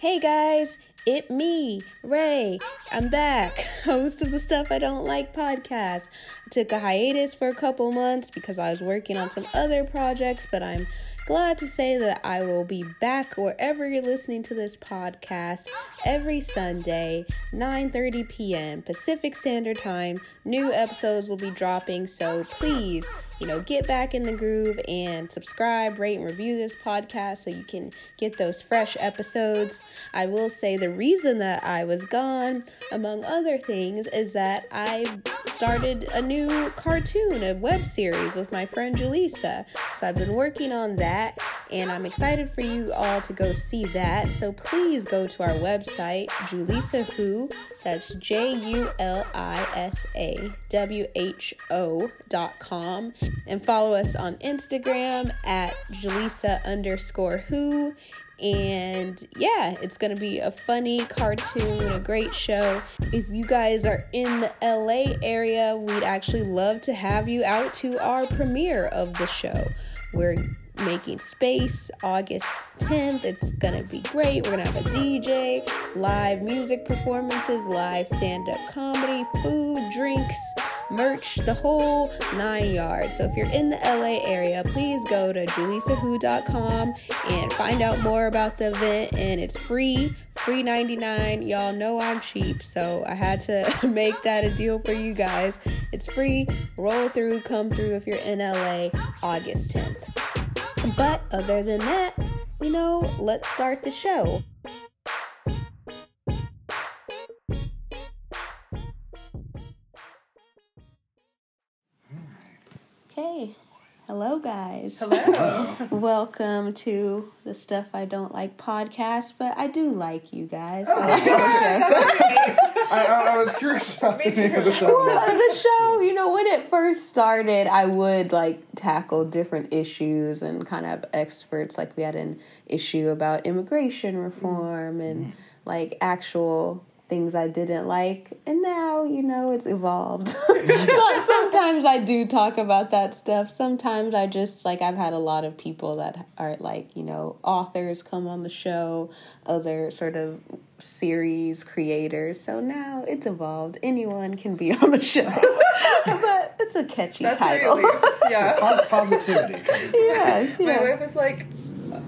Hey guys, it me, Ray. I'm back, host of the Stuff I Don't Like podcast. I took a hiatus for a couple months because I was working on some other projects, but I'm glad to say that I will be back wherever you're listening to this podcast every Sunday, 9:30 p.m. Pacific Standard Time. New episodes will be dropping, so please, you know, get back in the groove and subscribe, rate and review this podcast so you can get those fresh episodes. I will say the reason that I was gone, among other things, is that I started a new cartoon, a web series with my friend Julissa. So I've been working on that and I'm excited for you all to go see that. So please go to our website, Julissa Who, that's J U L I S A W H O dot com, and follow us on Instagram at Julissa underscore Who and yeah, it's gonna be a funny cartoon, a great show. If you guys are in the LA area, we'd actually love to have you out to our premiere of the show. We're making space August 10th. It's gonna be great. We're gonna have a DJ, live music performances, live stand up comedy, food, drinks merch, the whole nine yards. So if you're in the LA area, please go to julissawho.com and find out more about the event. And it's free, free 99. Y'all know I'm cheap, so I had to make that a deal for you guys. It's free. Roll through, come through if you're in LA August 10th. But other than that, you know, let's start the show. Hey, hello guys. Hello. Welcome to the Stuff I Don't Like podcast, but I do like you guys. Oh, I like the show. I, I, I was curious about the name of the show. Well, the show, you know, when it first started, I would like tackle different issues and kind of experts. Like we had an issue about immigration reform mm. and mm. like actual things I didn't like. And now, you know, it's evolved. so, sometimes I do talk about that stuff. Sometimes I just like I've had a lot of people that are like, you know, authors come on the show, other sort of series creators. So now it's evolved. Anyone can be on the show. but it's a catchy That's title. really yeah. Positivity. yes, My yeah. wife was like,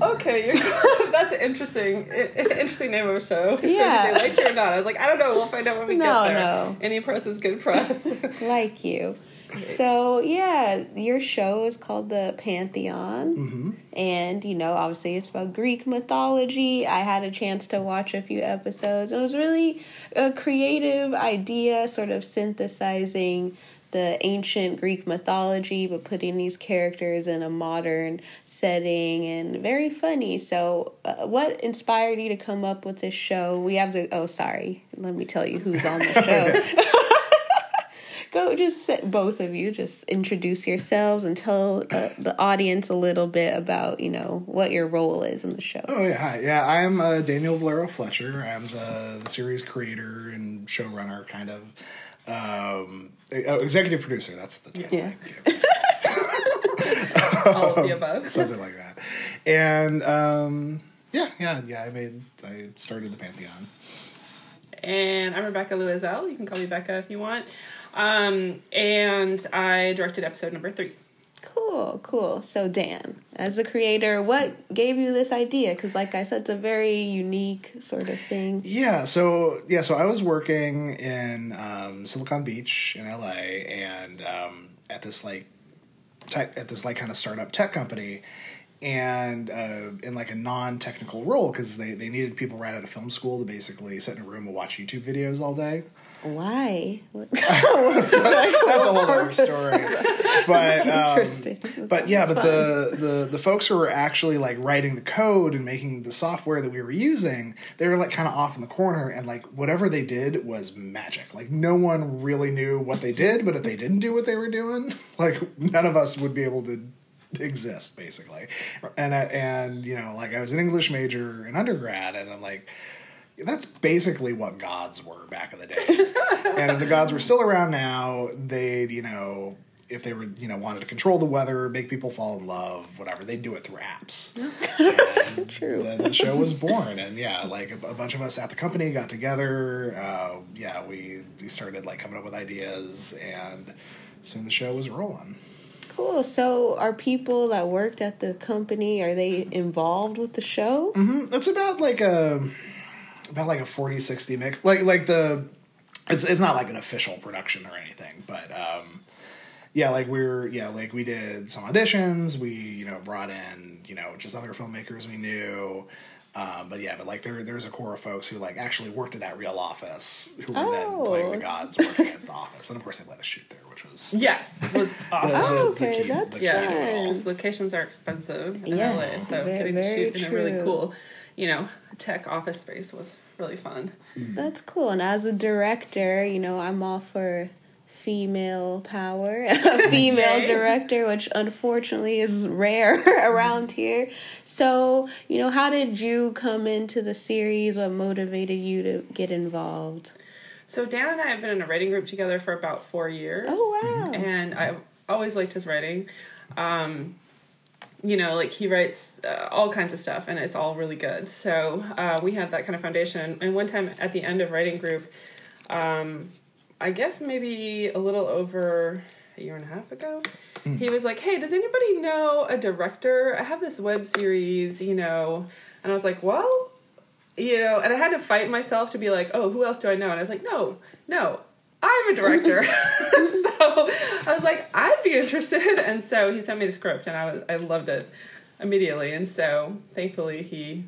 "Okay, you're, that's an interesting, interesting name of a show. Yeah. did they like you or not?" I was like, "I don't know. We'll find out when we No, get there. no. Any press is good press." like you. So yeah, your show is called the Pantheon, hmm and you know, obviously, it's about Greek mythology. I had a chance to watch a few episodes. It was really a creative idea, sort of synthesizing the ancient Greek mythology, but putting these characters in a modern setting and very funny. So, uh, what inspired you to come up with this show? We have the oh, sorry, let me tell you who's on the show. Go, just sit, both of you, just introduce yourselves and tell uh, the audience a little bit about you know what your role is in the show. Oh yeah, hi. Yeah, I am uh, Daniel Valero Fletcher. I'm the, the series creator and showrunner, kind of. Um, oh, executive producer. That's the title. Yeah. All of the above. something like that. And um, yeah, yeah, yeah. I made. I started the Pantheon. And I'm Rebecca Louiselle. You can call me Becca if you want. Um, and I directed episode number three. Cool, cool. So Dan, as a creator, what gave you this idea? Because, like I said, it's a very unique sort of thing. Yeah, so yeah, so I was working in um, Silicon Beach in LA, and um, at this like tech, at this like kind of startup tech company, and uh, in like a non-technical role because they they needed people right out of film school to basically sit in a room and watch YouTube videos all day. Why? That's a whole other story. But um, Interesting. but yeah, but the, the the folks who were actually like writing the code and making the software that we were using, they were like kind of off in the corner, and like whatever they did was magic. Like no one really knew what they did, but if they didn't do what they were doing, like none of us would be able to exist basically. And I, and you know, like I was an English major in undergrad, and I'm like. That's basically what gods were back in the days. and if the gods were still around now, they'd, you know, if they were you know wanted to control the weather, make people fall in love, whatever, they'd do it through apps. And True. Then the show was born, and yeah, like a, a bunch of us at the company got together. Uh, yeah, we we started like coming up with ideas, and soon the show was rolling. Cool. So, are people that worked at the company are they involved with the show? Mm-hmm. It's about like a about like a 40-60 mix. Like like the it's it's not like an official production or anything, but um yeah, like we're yeah, like we did some auditions, we, you know, brought in, you know, just other filmmakers we knew. Um, but yeah, but like there there's a core of folks who like actually worked at that real office who were then Oh. playing the gods working at the office. And of course they let us shoot there, which was Yes, it was awesome. the- Oh, okay, key- yeah, that's the key to it because locations are expensive in Yes, LA, so ve- getting to very shoot in a really cool, you know, tech office space was really fun. That's cool. And as a director, you know, I'm all for female power, a female Yay. director, which unfortunately is rare around here. So, you know, how did you come into the series? What motivated you to get involved? So Dan and I have been in a writing group together for about four years. Oh, wow. And I've always liked his writing. Um, you know, like he writes uh, all kinds of stuff, and it's all really good. So uh, we had that kind of foundation. And one time at the end of writing group, um, I guess maybe a little over a year and a half ago, he was like, "Hey, does anybody know a director? I have this web series, you know." And I was like, "Well, you know," and I had to fight myself to be like, "Oh, who else do I know?" And I was like, "No, no, I'm a director." so I was like, "I'd be interested." And so he sent me the script, and I was I loved it immediately. And so thankfully he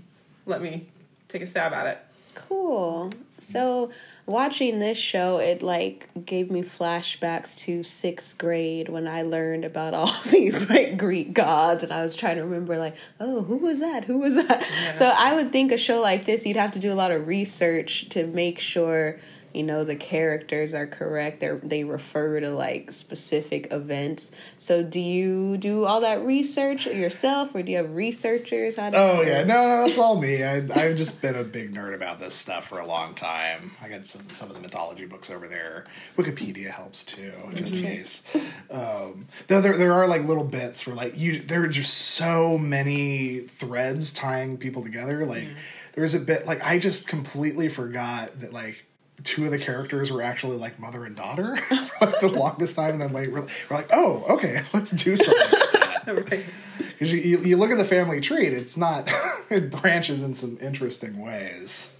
let me take a stab at it. Cool. So, watching this show, it like gave me flashbacks to sixth grade when I learned about all these like Greek gods, and I was trying to remember like, oh, who was that? Who was that? Yeah. So, I would think a show like this, you'd have to do a lot of research to make sure you know the characters are correct. They they refer to like specific events. So, do you do all that research yourself, or do you have researchers? How Oh yeah, no, no, it's all me. I, I've just been a big nerd about this stuff for a long time. I got some some of the mythology books over there. Wikipedia helps too, just in case. Um, though there there are like little bits where like you there are just so many threads tying people together. Like there's a bit like I just completely forgot that like. Two of the characters were actually like mother and daughter for like the longest time, and then like we're, we're like, oh, okay, let's do something. Like that. right. Because you, you, you look at the family tree, and it's not. it branches in some interesting ways.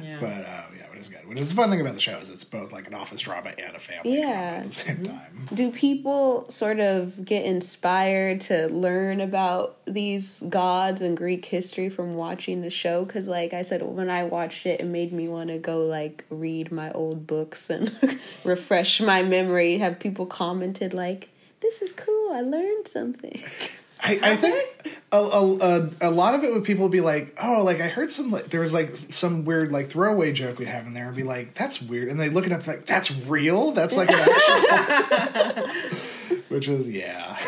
Yeah. But uh, yeah, which is good. Which is the fun thing about the show is it's both like an office drama and a family Yeah. drama at the same mm-hmm. time. do people sort of get inspired to learn about these gods and greek history from watching the show because like i said when i watched it it made me want to go like read my old books and refresh my memory have people commented like this is cool i learned something I, I think a, a, a, a lot of it would people be like, oh, like I heard some like there was like some weird like throwaway joke we have in there and be like, that's weird, and they look it up like that's real, that's like an actual, which is yeah.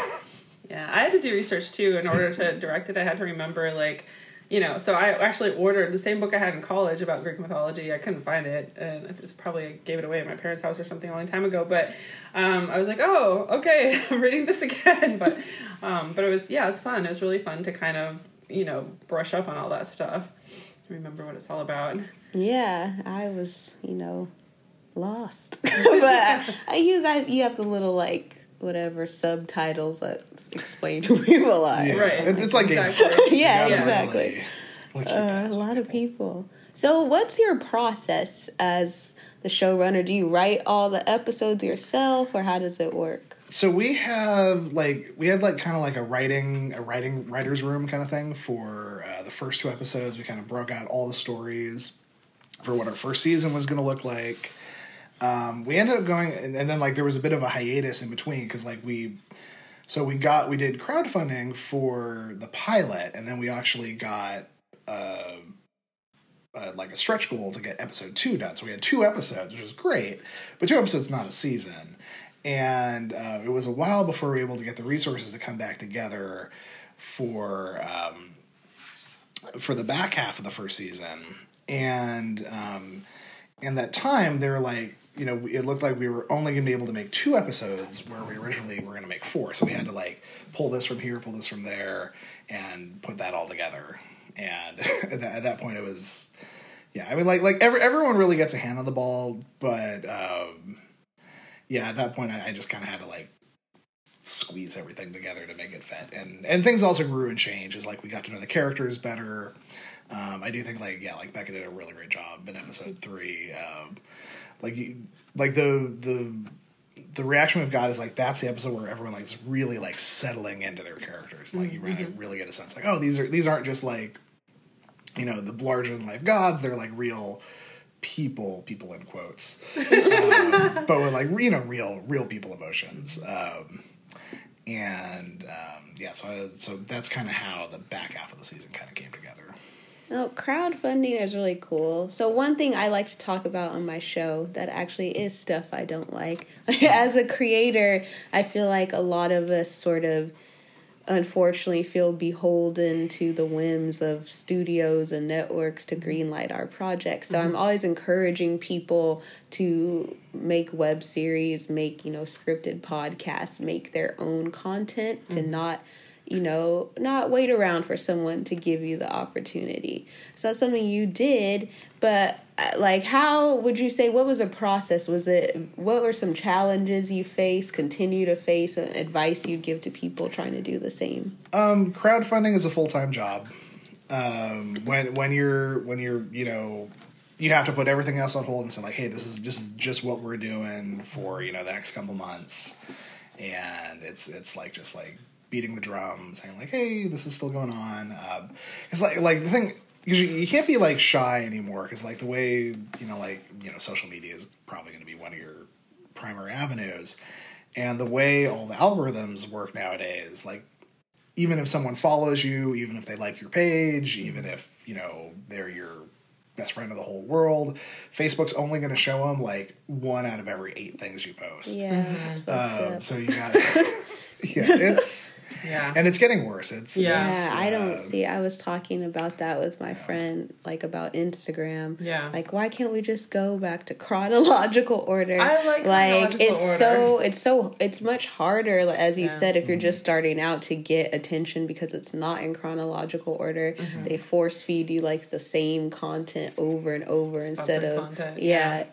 Yeah, I had to do research too in order to direct it. I had to remember like, you know, so I actually ordered the same book I had in college about Greek mythology. I couldn't find it, and it's probably I gave it away at my parents' house or something a long time ago. But um, I was like, oh, okay, I'm reading this again. But um, but it was yeah, it's fun. It was really fun to kind of you know brush up on all that stuff, remember what it's all about. yeah i was you know lost but uh, you guys you have the little like whatever subtitles that explain who people are Yeah. Right. It's, it's like Exactly. Thrones. Yeah, exactly. really look Uh, a lot of people. So, what's your process as the showrunner? Do you write all the episodes yourself, or how does it work? so we have like we had like kind of like a writing a writing writers room kind of thing for uh, the first two episodes we kind of broke out all the stories for what our first season was going to look like um, we ended up going and, and then like there was a bit of a hiatus in between because like we so we got we did crowdfunding for the pilot and then we actually got uh, uh, like a stretch goal to get episode two done. So we had two episodes, which was great, but two episodes not a season. And uh, it was a while before we were able to get the resources to come back together for um, for the back half of the first season. And um, in that time, they were like, you know, it looked like we were only going to be able to make two episodes where we originally were going to make four. So we had to like pull this from here, pull this from there, and put that all together. And at, that, at that point, it was, yeah. I mean, like like every, everyone really gets a hand on the ball, but um, yeah, at that point, I, I just kind of had to like squeeze everything together to make it fit. And and things also grew and changed as like we got to know the characters better. Um, I do think like yeah, like Becca did a really great job in episode three. Um, like you, like the the the reaction we've got is like that's the episode where everyone like is really like settling into their characters. Like you really, really get a sense like oh these are these aren't just like you know the larger than life gods. They're like real people people in quotes um, but with like you know real real people emotions um, and um, yeah so I, so that's kind of how the back half of the season kind of came together No, crowdfunding is really cool. So one thing I like to talk about on my show that actually is stuff I don't like. As a creator, I feel like a lot of us sort of unfortunately feel beholden to the whims of studios and networks to mm-hmm. greenlight our projects. So I'm mm-hmm. always encouraging people to make web series, make, you know, scripted podcasts, make their own content to mm-hmm. not you know, not wait around for someone to give you the opportunity. So that's something you did, but uh, like, how would you say what was a process? Was it what were some challenges you faced, continue to face, and advice you'd give to people trying to do the same? Um, crowdfunding is a full time job. Um, when when you're when you're you know you have to put everything else on hold and say like, hey, this is is just what we're doing for you know the next couple months, and it's it's like just like beating the drum, saying like, hey, this is still going on. Um, it's like like the thing because you, you can't be like shy anymore because like the way you know like you know social media is probably going to be one of your primary avenues. And the way all the algorithms work nowadays like even if someone follows you even if they like your page even if you know they're your best friend of the whole world facebook's only going to show them like one out of every eight things you post. Yeah, um, so you got yeah it's Yeah. and it's getting worse it's Yeah. it's, Yeah, I don't uh, see. I was talking about that with my friend, like about Instagram. Yeah. Like, why can't we just go back to chronological order? I like chronological it's order. so it's so it's much harder, as you Yeah. said, if you're just starting out to get attention because it's not in chronological order. Mm-hmm. They force feed you like the same content over and over instead of content, yeah.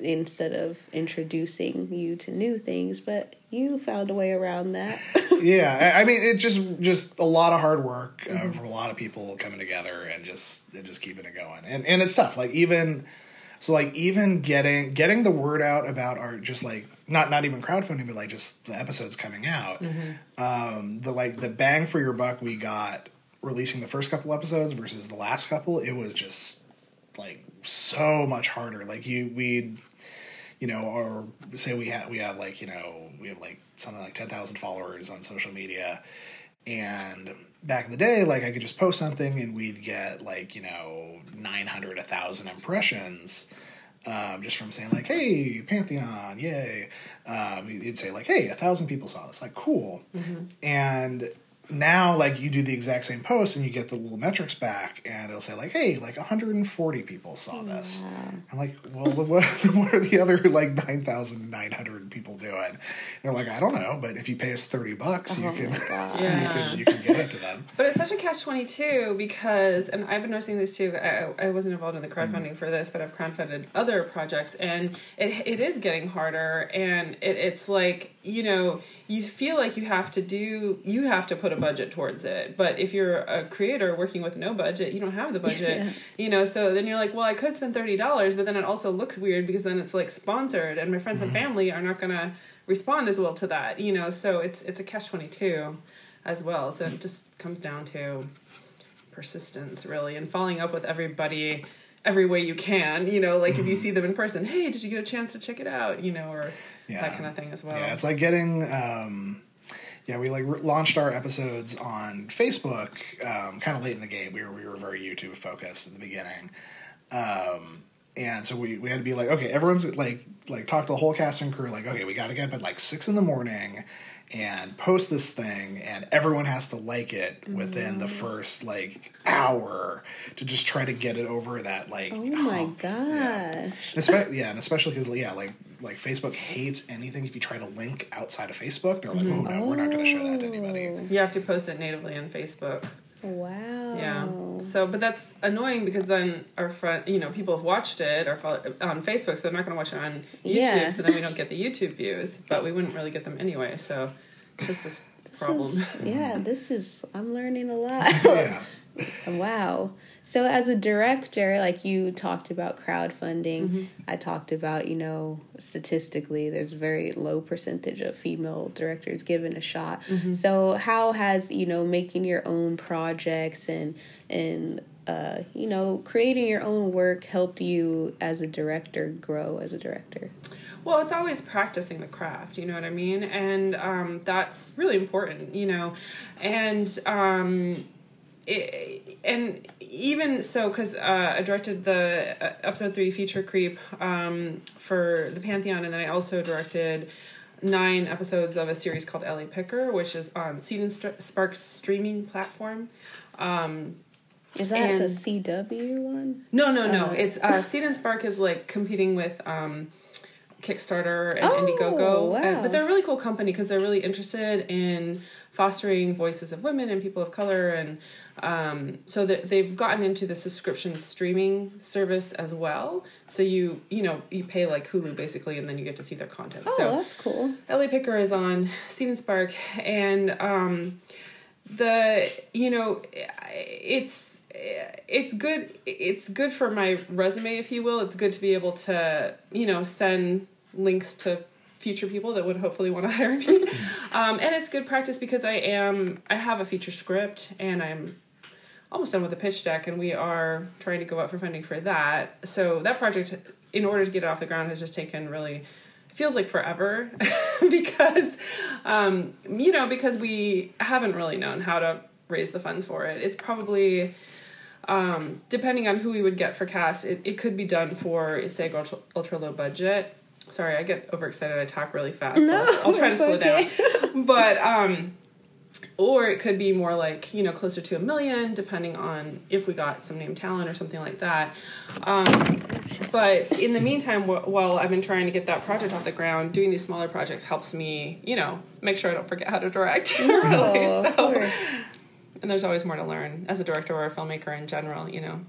Instead of introducing you to new things, but you found a way around that. yeah I, mean it's just just a lot of hard work uh, Mm-hmm. from a lot of people coming together and just and just keeping it going and and it's tough like even so like even getting getting the word out about our just like not not even crowdfunding but like just the episodes coming out um the like the bang for your buck we got releasing the first couple episodes versus the last couple it was just like so much harder like you we'd you know, or say we have we have like you know we have like something like ten thousand followers on social media, and back in the day, like I could just post something and we'd get like you know nine hundred, a thousand impressions. Um, just from saying like, "Hey, Pantheon, yay!" Um, you'd say like, "Hey, a thousand people saw this, like, cool." And now, like, you do the exact same post and you get the little metrics back, and it'll say like, "Hey, like 140 people saw this." I'm like, well, what, what are the other like 9,900 people doing? And they're like, I don't know, but if you pay us 30 bucks, you Oh can, my God. you can you can get it to them. But it's such a catch twenty two because, and I've been noticing this too. I, I wasn't involved in the crowdfunding mm-hmm. for this, but I've crowdfunded other projects, and it it is getting harder. And it, it's like you know you feel like you have to do you have to put a budget towards it. But if you're a creator working with no budget, you don't have the budget. Yeah. You know, so then you're like, well, I could spend thirty dollars, but then it also looks weird because then it's like sponsored, and my friends and family are not gonna respond as well to that. You know, so it's it's a catch twenty two as well. So it just comes down to persistence, really, and following up with everybody every way you can. You know, like if you mm-hmm. see them in person, hey, did you get a chance to check it out? You know, or Yeah. that kind of thing as well. Yeah, it's like getting. Um, yeah, we like re- launched our episodes on Facebook um, kind of late in the game. We were we were very YouTube focused in the beginning, um, and so we, we had to be like, okay, everyone's like like talk to the whole cast and crew. Like, okay, we got to get up at like six in the morning, and post this thing and everyone has to like it within the first like hour to just try to get it over that like Oh my hump. Yeah. gosh. Espe- yeah, and especially because yeah, like like Facebook hates anything if you try to link outside of Facebook. They're like, oh no, we're not going to show that to oh. anybody. Oh, You have to post it natively on Facebook. Wow. Yeah. So, but that's annoying because then our friend, you know, people have watched it or follow, on Facebook, so they're not going to watch it on YouTube. Yeah. So then we don't get the YouTube views, but we wouldn't really get them anyway. So it's just this This problem. is- yeah, this is, I'm learning a lot. yeah. Wow. So as a director, like you talked about crowdfunding, Mm-hmm. I talked about, you know, statistically there's a very low percentage of female directors given a shot. Mm-hmm. So how has, you know, making your own projects and and uh, you know, creating your own work helped you as a director grow as a director? Well, it's always practicing the craft, you know what I mean? And um, that's really important, you know. And um, it, and even so, because uh, I directed the uh, episode three feature creep um, for the Pantheon, and then I also directed nine episodes of a series called Ellie Picker, which is on Seed and St- Sparks streaming platform. Um, Is that And- the CW one? no, no, no. Uh, it's uh, Seed and Spark is like competing with um, Kickstarter and Oh, Indiegogo, wow. and, but they're a really cool company because they're really interested in fostering voices of women and people of color, and um, so that they've gotten into the subscription streaming service as well. So you you know you pay like Hulu basically, and then you get to see their content. Oh, so that's cool. LA Picker is on Seed and Spark, and um, the you know it's it's good it's good for my resume if you will it's good to be able to you know send links to future people that would hopefully want to hire me. Um, and it's good practice because i am i have a feature script and i'm almost done with the pitch deck and we are trying to go out for funding for that. So that project in order to get it off the ground has just taken really feels like forever because um, you know because we haven't really known how to raise the funds for it. It's probably um, depending on who we would get for cast it, it could be done for say ultra, ultra low budget sorry i get overexcited. I talk really fast. No, I'll, I'll try to slow okay. down but um or it could be more like you know closer to a million depending on if we got some name talent or something like that. Um, but in the meantime wh- while i've been trying to get that project off the ground doing these smaller projects helps me you know make sure i don't forget how to direct. Really. Oh, of So- and there's always more to learn as a director or a filmmaker in general you know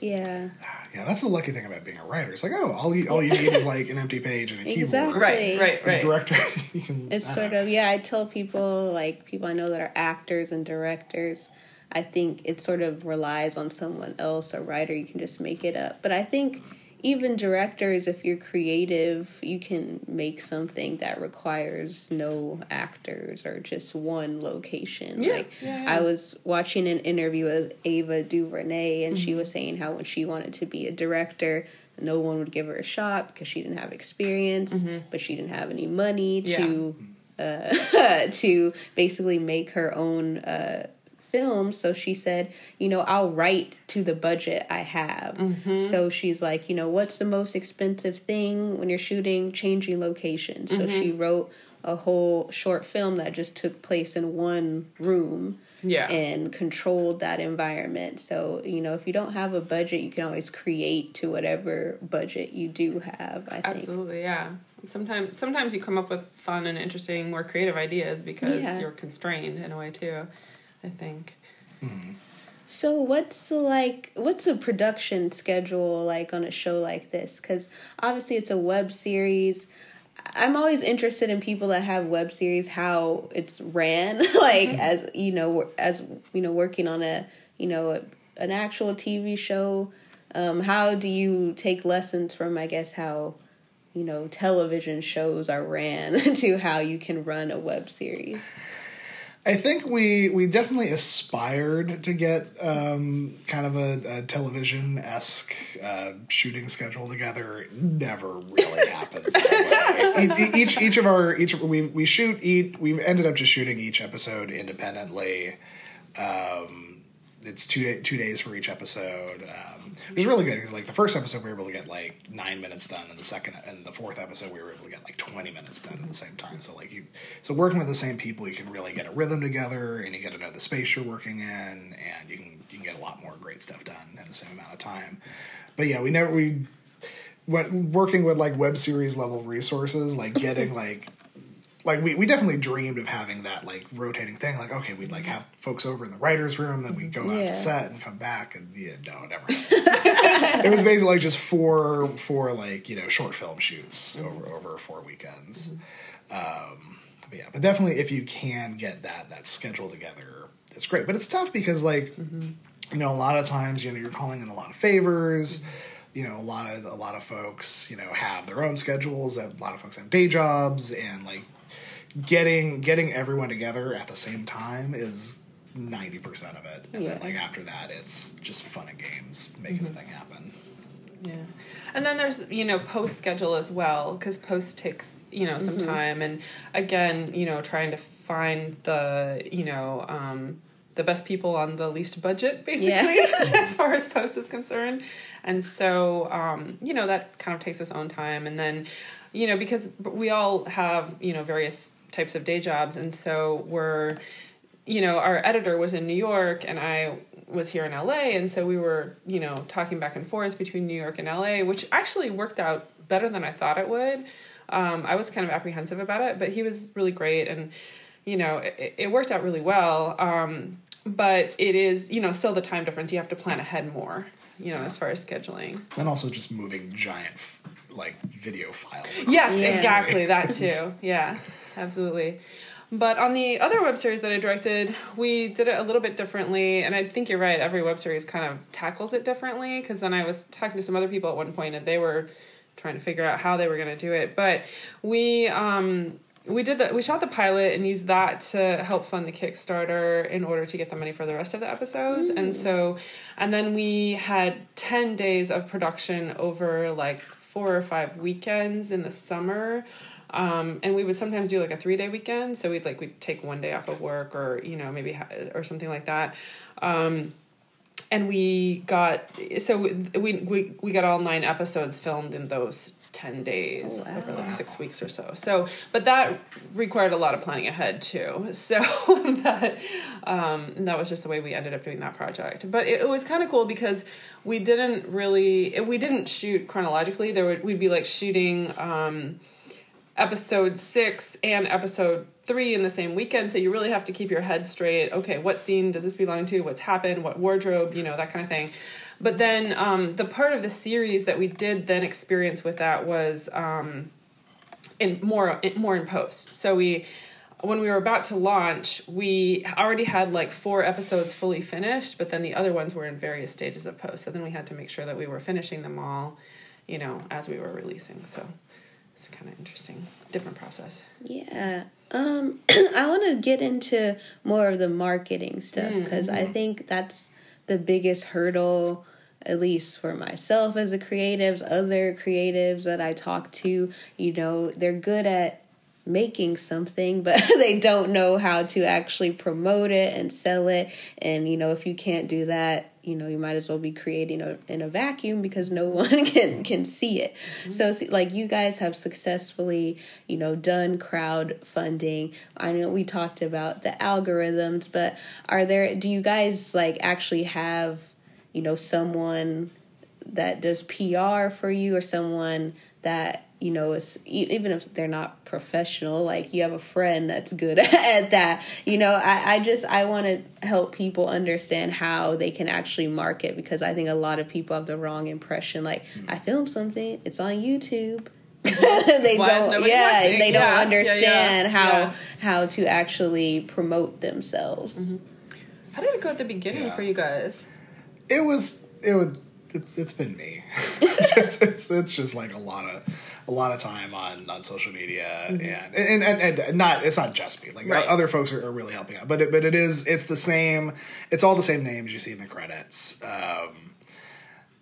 Yeah. Yeah, that's the lucky thing about being a writer. It's like, oh, all you all you need is like an empty page and a keyboard. Exactly. keyboard. right right a right director, you can. It's sort don't of yeah. I tell people like people I know that are actors and directors. I think it sort of relies on someone else, a writer. You can just make it up. But I think even directors, if you're creative, you can make something that requires no actors or just one location. Yeah, like yeah, yeah. I was watching an interview with Ava DuVernay, and Mm-hmm. she was saying how when she wanted to be a director, no one would give her a shot because she didn't have experience, but she didn't have any money to uh, to basically make her own uh, film. So she said, you know, I'll write to the budget I have. Mm-hmm. So she's like, you know, what's the most expensive thing when you're shooting? Changing locations. So she mm-hmm. wrote a whole short film that just took place in one room Yeah. and controlled that environment. So, you know, if you don't have a budget, you can always create to whatever budget you do have, I think. Absolutely, yeah. Sometimes sometimes you come up with fun and interesting, more creative ideas because Yeah. you're constrained in a way too. I think. So, what's like what's a production schedule like on a show like this cuz obviously it's a web series. I'm always interested in people that have web series how it's ran like as you know as you know working on a you know an actual TV show um how do you take lessons from I guess how you know television shows are ran to how you can run a web series. I think we we definitely aspired to get um, kind of a, a television esque uh, shooting schedule together. It never really happens that way. E- each each of our each we we shoot each we've ended up just shooting each episode independently. Um, it's two day, two days for each episode. Um, it was really good because like the first episode we were able to get like nine minutes done, and the second and the fourth episode we were able to get like twenty minutes done at the same time. So like you, so working with the same people, you can really get a rhythm together, and you get to know the space you're working in, and you can you can get a lot more great stuff done in the same amount of time. But yeah, we never we went working with like web series level resources, like getting like like we, we definitely dreamed of having that like rotating thing. Like okay, we'd like mm-hmm. have folks over in the writers' room, then we'd go out Yeah. to set and come back, and yeah, no, never. it was basically like just four four like you know short film shoots mm-hmm. over over four weekends. Mm-hmm. Um, but yeah, but definitely if you can get that that schedule together, it's great. But it's tough because like you know a lot of times you know you're calling in a lot of favors. You know, a lot of a lot of folks, you know, have their own schedules. A lot of folks have day jobs, and like getting getting everyone together at the same time is ninety percent of it. And then like after that, it's just fun and games, making the thing happen. Yeah. And then there's, you know, post schedule as well, because post takes, you know, some time. And again, you know, trying to find the, you know, um, the best people on the least budget, basically, Yeah. as far as post is concerned. And so, um, you know, that kind of takes its own time. And then, you know, because we all have, you know, various types of day jobs. And so we're, you know, our editor was in New York and I was here in LA. And so we were, you know, talking back and forth between New York and LA, which actually worked out better than I thought it would. Um, I was kind of apprehensive about it, but he was really great. And, you know, it, it worked out really well. Um, but it is, you know, still the time difference. You have to plan ahead more, you know, as far as scheduling. And also just moving giant like video files. Yes, Yeah. exactly. That too. Yeah, absolutely. But on the other web series that I directed, we did it a little bit differently. And I think you're right. Every web series kind of tackles it differently. Because then I was talking to some other people at one point, and they were trying to figure out how they were going to do it. But we um, we did that. We shot the pilot and used that to help fund the Kickstarter in order to get the money for the rest of the episodes. And so, and then we had ten days of production over like four or five weekends in the summer. Um, and we would sometimes do like a three day weekend. So we'd like, we'd take one day off of work or, you know, maybe, ha- or something like that. Um, and we got, so we, we, we, we got all nine episodes filmed in those 10 days Oh, wow. over like six weeks or so. So, but that required a lot of planning ahead too. So that, um, that was just the way we ended up doing that project. But it, it was kind of cool because we didn't really, we didn't shoot chronologically. There would, we'd be like shooting, um, episode six and episode three in the same weekend. So you really have to keep your head straight. Okay, what scene does this belong to? What's happened? What wardrobe? You know, that kind of thing. But then um, the part of the series that we did then experience with that was um, in more in, more in post. So we when we were about to launch, we already had like four episodes fully finished, but then the other ones were in various stages of post. So then we had to make sure that we were finishing them all, you know, as we were releasing. So it's kind of interesting, different process. Yeah. Um, I want to get into more of the marketing stuff Mm, because mm-hmm. I think that's the biggest hurdle, at least for myself as a creatives, other creatives that I talk to. You know, they're good at making something, but they don't know how to actually promote it and sell it. And, you know, if you can't do that, you know, you might as well be creating a, in a vacuum because no one can can see it. Mm-hmm. So, see, like you guys have successfully, you know, done crowdfunding. I know we talked about the algorithms, but are there? Do you guys like actually have, you know, someone that does PR for you or someone that you know is e- even if they're not professional like you have a friend that's good at that you know i, I just i want to help people understand how they can actually market because i think a lot of people have the wrong impression like hmm. i filmed something it's on youtube they Why don't nobody yeah watching? they don't Yeah, yeah, yeah, understand how yeah. how to actually promote themselves mm-hmm. How did it go at the beginning Yeah. for you guys? It was it would it's it's been me. it's, it's it's just like a lot of a lot of time on on social media and, and and and not it's not just me like Right. other folks are, are really helping out but it, but it is it's the same it's all the same names you see in the credits um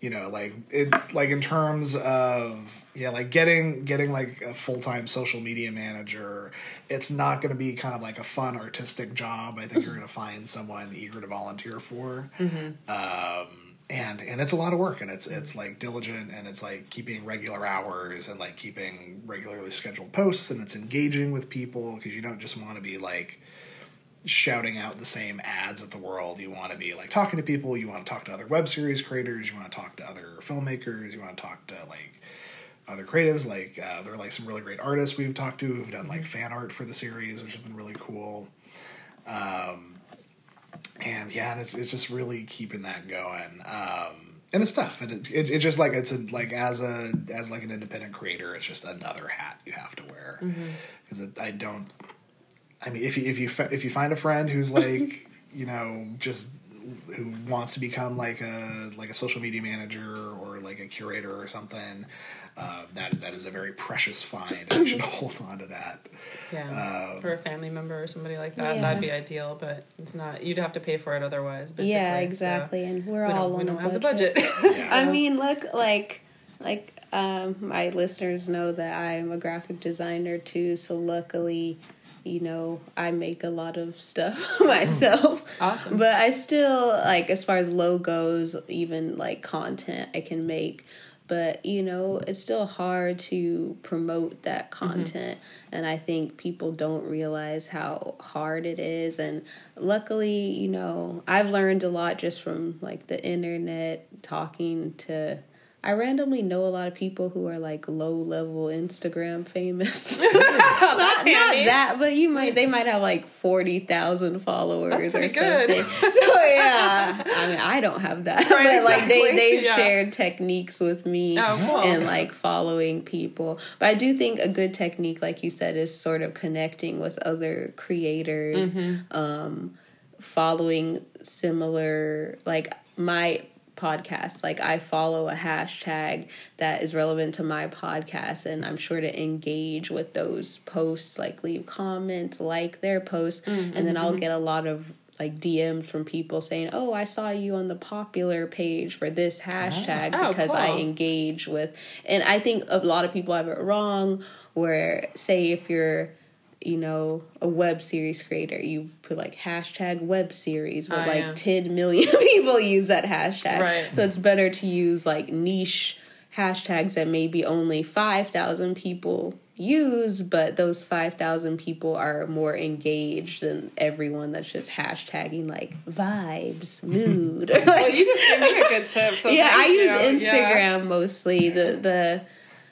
you know, like it, like in terms of yeah, like getting getting like a full time social media manager, it's not going to be kind of like a fun artistic job. I think you're going to find someone eager to volunteer for. Um, and and it's a lot of work and it's it's like diligent and it's like keeping regular hours and like keeping regularly scheduled posts and it's engaging with people because you don't just want to be like shouting out the same ads at the world. You want to be like talking to people. You want to talk to other web series creators. You want to talk to other filmmakers. You want to talk to like other creatives. Like uh, there are like some really great artists we've talked to who've done like fan art for the series which has been really cool. Um, and yeah, and it's it's just really keeping that going. Um, and it's tough, and it, it, it's just like it's a, like as a as like an independent creator, it's just another hat you have to wear because I don't. I mean, if you if you if you find a friend who's like you know just who wants to become like a like a social media manager or like a curator or something, uh, that that is a very precious find. I should hold on to that. Yeah, Um, for a family member or somebody like that, Yeah. that'd be ideal. But it's not. You'd have to pay for it otherwise. Basically, yeah, so exactly. and we're we all don't, we don't a have the budget. budget. Yeah. I mean, look, like, like um, my listeners know that I'm a graphic designer too. So luckily, you know, I make a lot of stuff myself. Awesome. But I still like, as far as logos, even like content, I can make. But you know, it's still hard to promote that mm-hmm. content, and I think people don't realize how hard it is. And luckily, you know, I've learned a lot just from like the internet, talking to. I randomly know a lot of people who are like low level Instagram famous. not, not that, but you might they might have like forty thousand followers That's or pretty good. something. So yeah, I mean I don't have that, Right, but like they they've Yeah. shared techniques with me Oh, cool. and like following people. But I do think a good technique, like you said, is sort of connecting with other creators, Mm-hmm. um, following similar like my podcast like i follow a hashtag that is relevant to my podcast and i'm sure to engage with those posts like leave comments like their posts mm, and then i'll mm-hmm. get a lot of like DMs from people saying, "Oh, I saw you on the popular page for this ah. hashtag Oh, because I cool. engage with." And I think a lot of people have it wrong. Where say if you're you know, a web series creator. You put like hashtag web series, but Oh, ah, like yeah. 10 million people use that hashtag. Right. So it's better to use like niche hashtags that maybe only 5,000 people use, but those 5,000 people are more engaged than everyone that's just hashtagging like vibes, mood. well, you just gave me a good tip. So yeah, I use you. Instagram Yeah. mostly. The the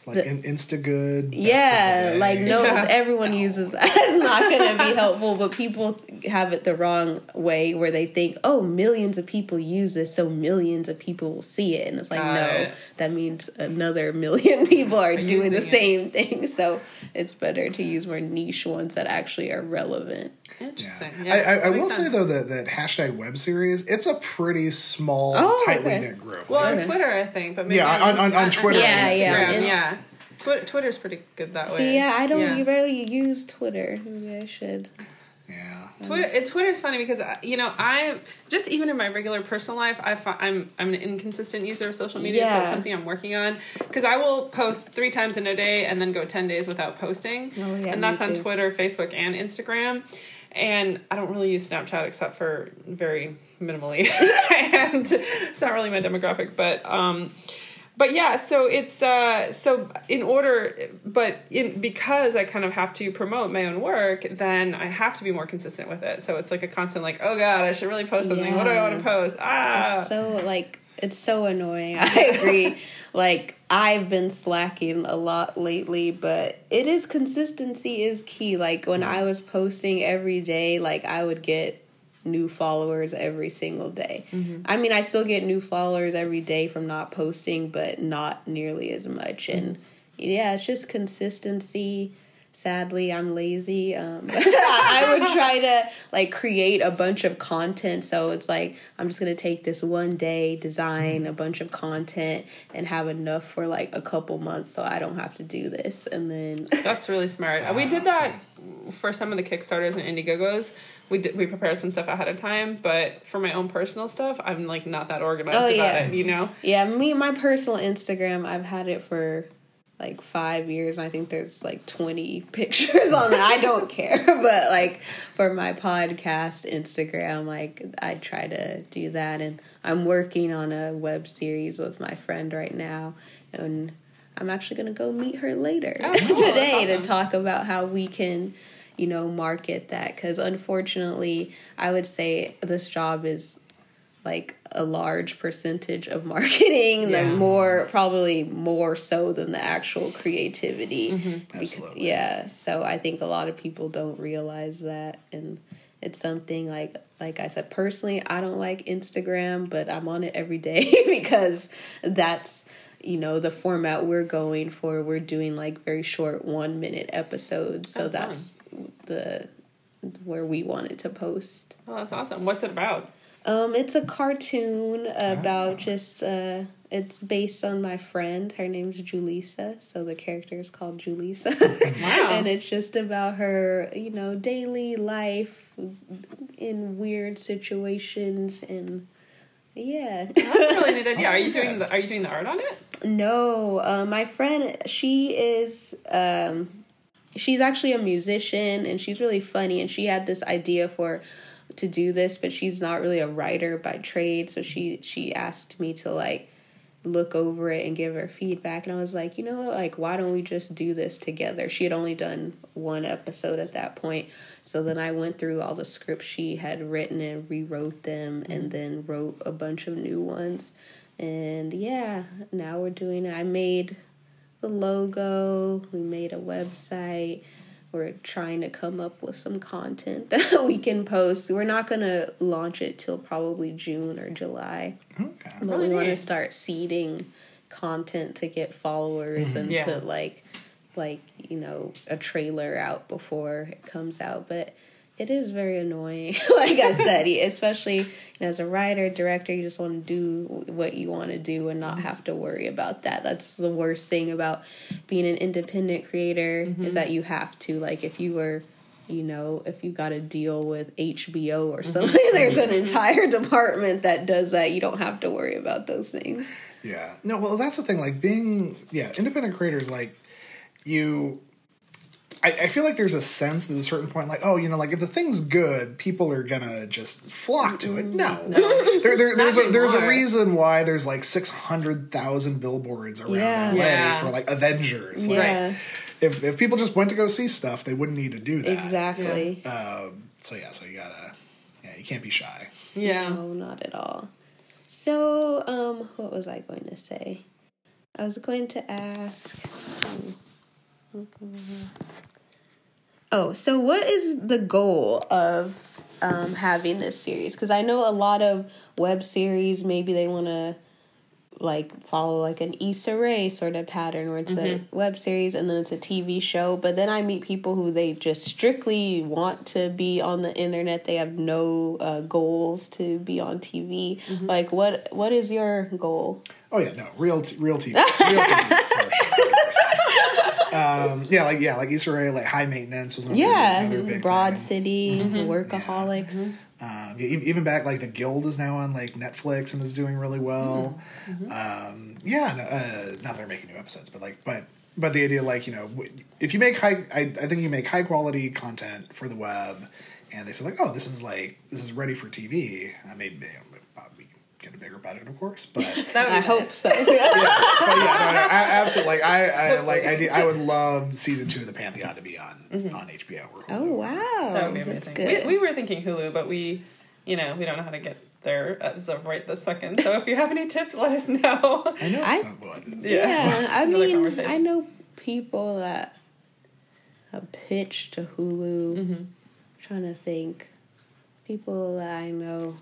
It's like in, Insta good. best of the yeah, like no, Yeah. everyone uses that. It's not going to be helpful, but people have it the wrong way where they think, oh, millions of people use this, so millions of people will see it, and it's like, Got no, it. that means another million people are doing the using it. same thing. So it's better to use more niche ones that actually are relevant. Interesting. Yeah. I, I, I that makes will say though that that hashtag web series it's a pretty small, Oh, tightly okay. knit group. Well, Like, on Twitter, I think, but maybe Yeah, on- on- on Twitter, Yeah, Instagram, yeah, yeah. yeah. Twitter's pretty good that way. See, yeah, I don't Yeah. barely use Twitter. Maybe I should. yeah. Twitter, it, Twitter's funny because uh, you know I just even in my regular personal life I fi- I'm I'm an inconsistent user of social media, so Yeah. it's something I'm working on because I will post three times in a day and then go ten days without posting, Oh, yeah, and that's on. Twitter, Facebook, and Instagram. And I don't really use Snapchat except for very minimally, and it's not really my demographic, but um, but yeah so it's uh so in order but in because i kind of have to promote my own work then i have to be more consistent with it. So it's like a constant like oh god i should really post something. What do i want to post? Ah. It's so like it's so annoying. I agree. like I've been slacking a lot lately, but it is consistency is key. Like when I was posting every day, like I would get new followers every single day. Mm-hmm. I mean, I still get new followers every day from not posting, but not nearly as much. And mm-hmm. yeah, it's just consistency. Sadly, I'm lazy. Um, I would try to like create a bunch of content. So it's like I'm just gonna take this one day, design a bunch of content, and have enough for like a couple months, so I don't have to do this. And then that's really smart we did that for some of the Kickstarters and Indiegogos, we did, we prepared some stuff ahead of time. But for my own personal stuff, I'm like not that organized Oh, about yeah. it. You know. Yeah, me, my personal Instagram, I've had it for like five years, and I think there's like 20 pictures on it. I don't care, but like for my podcast Instagram, like I try to do that, and I'm working on a web series with my friend right now, and I'm actually gonna go meet her later Oh, cool. today That's to talk about how we can. You know, market that because unfortunately, I would say this job is like a large percentage of marketing Yeah. the more probably more so than the actual creativity mm-hmm. Because- Absolutely. yeah so i think a lot of people don't realize that and it's something like like i said personally i don't like instagram but i'm on it every day because that's you know the format we're going for we're doing like very short one minute episodes so Oh, fun. that's the where we wanted to post Oh, that's awesome. What's it about? Um, it's a cartoon about just uh it's based on my friend. Her name's Julisa, so the character is called Julisa. Wow. and it's just about her, you know, daily life in weird situations and yeah. That's a really neat idea. Are you doing the Are you doing the art on it? No, uh, my friend, she is, um, she's actually a musician and she's really funny. And she had this idea for to do this, but she's not really a writer by trade. So she she asked me to like look over it and give her feedback. And I was like, you know, like why don't we just do this together? She had only done one episode at that point. So then I went through all the scripts she had written and rewrote them, and then wrote a bunch of new ones and yeah, now we're doing it. I made the logo, we made a website. We're trying to come up with some content that we can post. We're not going to launch it till probably June or July, Okay. but Really we want to start seeding content to get followers mm-hmm. and Yeah. put like like, you know, a trailer out before it comes out, but it is very annoying. like I said, especially you know, as a writer, director, you just want to do what you want to do and not mm-hmm. have to worry about that. That's the worst thing about being an independent creator is mm-hmm. that you have to like if you were you know, if you got a deal with HBO or mm-hmm. something, there's an entire department that does that. You don't have to worry about those things. Yeah. No, well, that's the thing. Like being, yeah, independent creators, like you. I, I feel like there's a sense that at a certain point, like, oh, you know, like if the thing's good, people are gonna just flock to it. No, there, there, there's a there's a reason why there's like six hundred thousand billboards around Yeah. LA Yeah. for like Avengers. Like, Yeah, if if people just went to go see stuff, they wouldn't need to do that. exactly. Um, so yeah, so you gotta, yeah, you can't be shy. Yeah. No, not at all. So, um, what was I going to say? I was going to ask. Oh, so what is the goal of um, having this series? Because I know a lot of web series, maybe they want to like follow like an Issa Rae sort of pattern where it's a web series and then it's a TV show. But then I meet people who they just strictly want to be on the internet. They have no uh, goals to be on TV. Like what what is your goal? Oh yeah, no, real t- real TV, real TV for sure. 100%. Um, yeah, like yeah, like Issa Rae, like High Maintenance was another, Yeah, another big Broad thing. City, Workaholics. Um, yeah, e- even back like the Guild is now on like Netflix and is doing really well. Mm-hmm. Um, yeah, no, uh, now they're making new episodes, but like, but but the idea like you know if you make high, I, I think you make high quality content for the web, and they say like, oh, this is like this is ready for TV. I made. you know, probably get a bigger budget, of course, but. That would I be hope nice. so. but yeah, no, no, I, absolutely. Like I, I like I, I would love season two of the Pantheon to be on on HBO. Or Hulu. oh wow, That would be amazing. good. We, we were thinking Hulu, but we, you know, we don't know how to get there as of right this second. So if you have any tips, let us know. I know I- someone. Yeah. Yeah, I mean. I know people that have pitched to Hulu. Mm-hmm. trying to think, people that I know.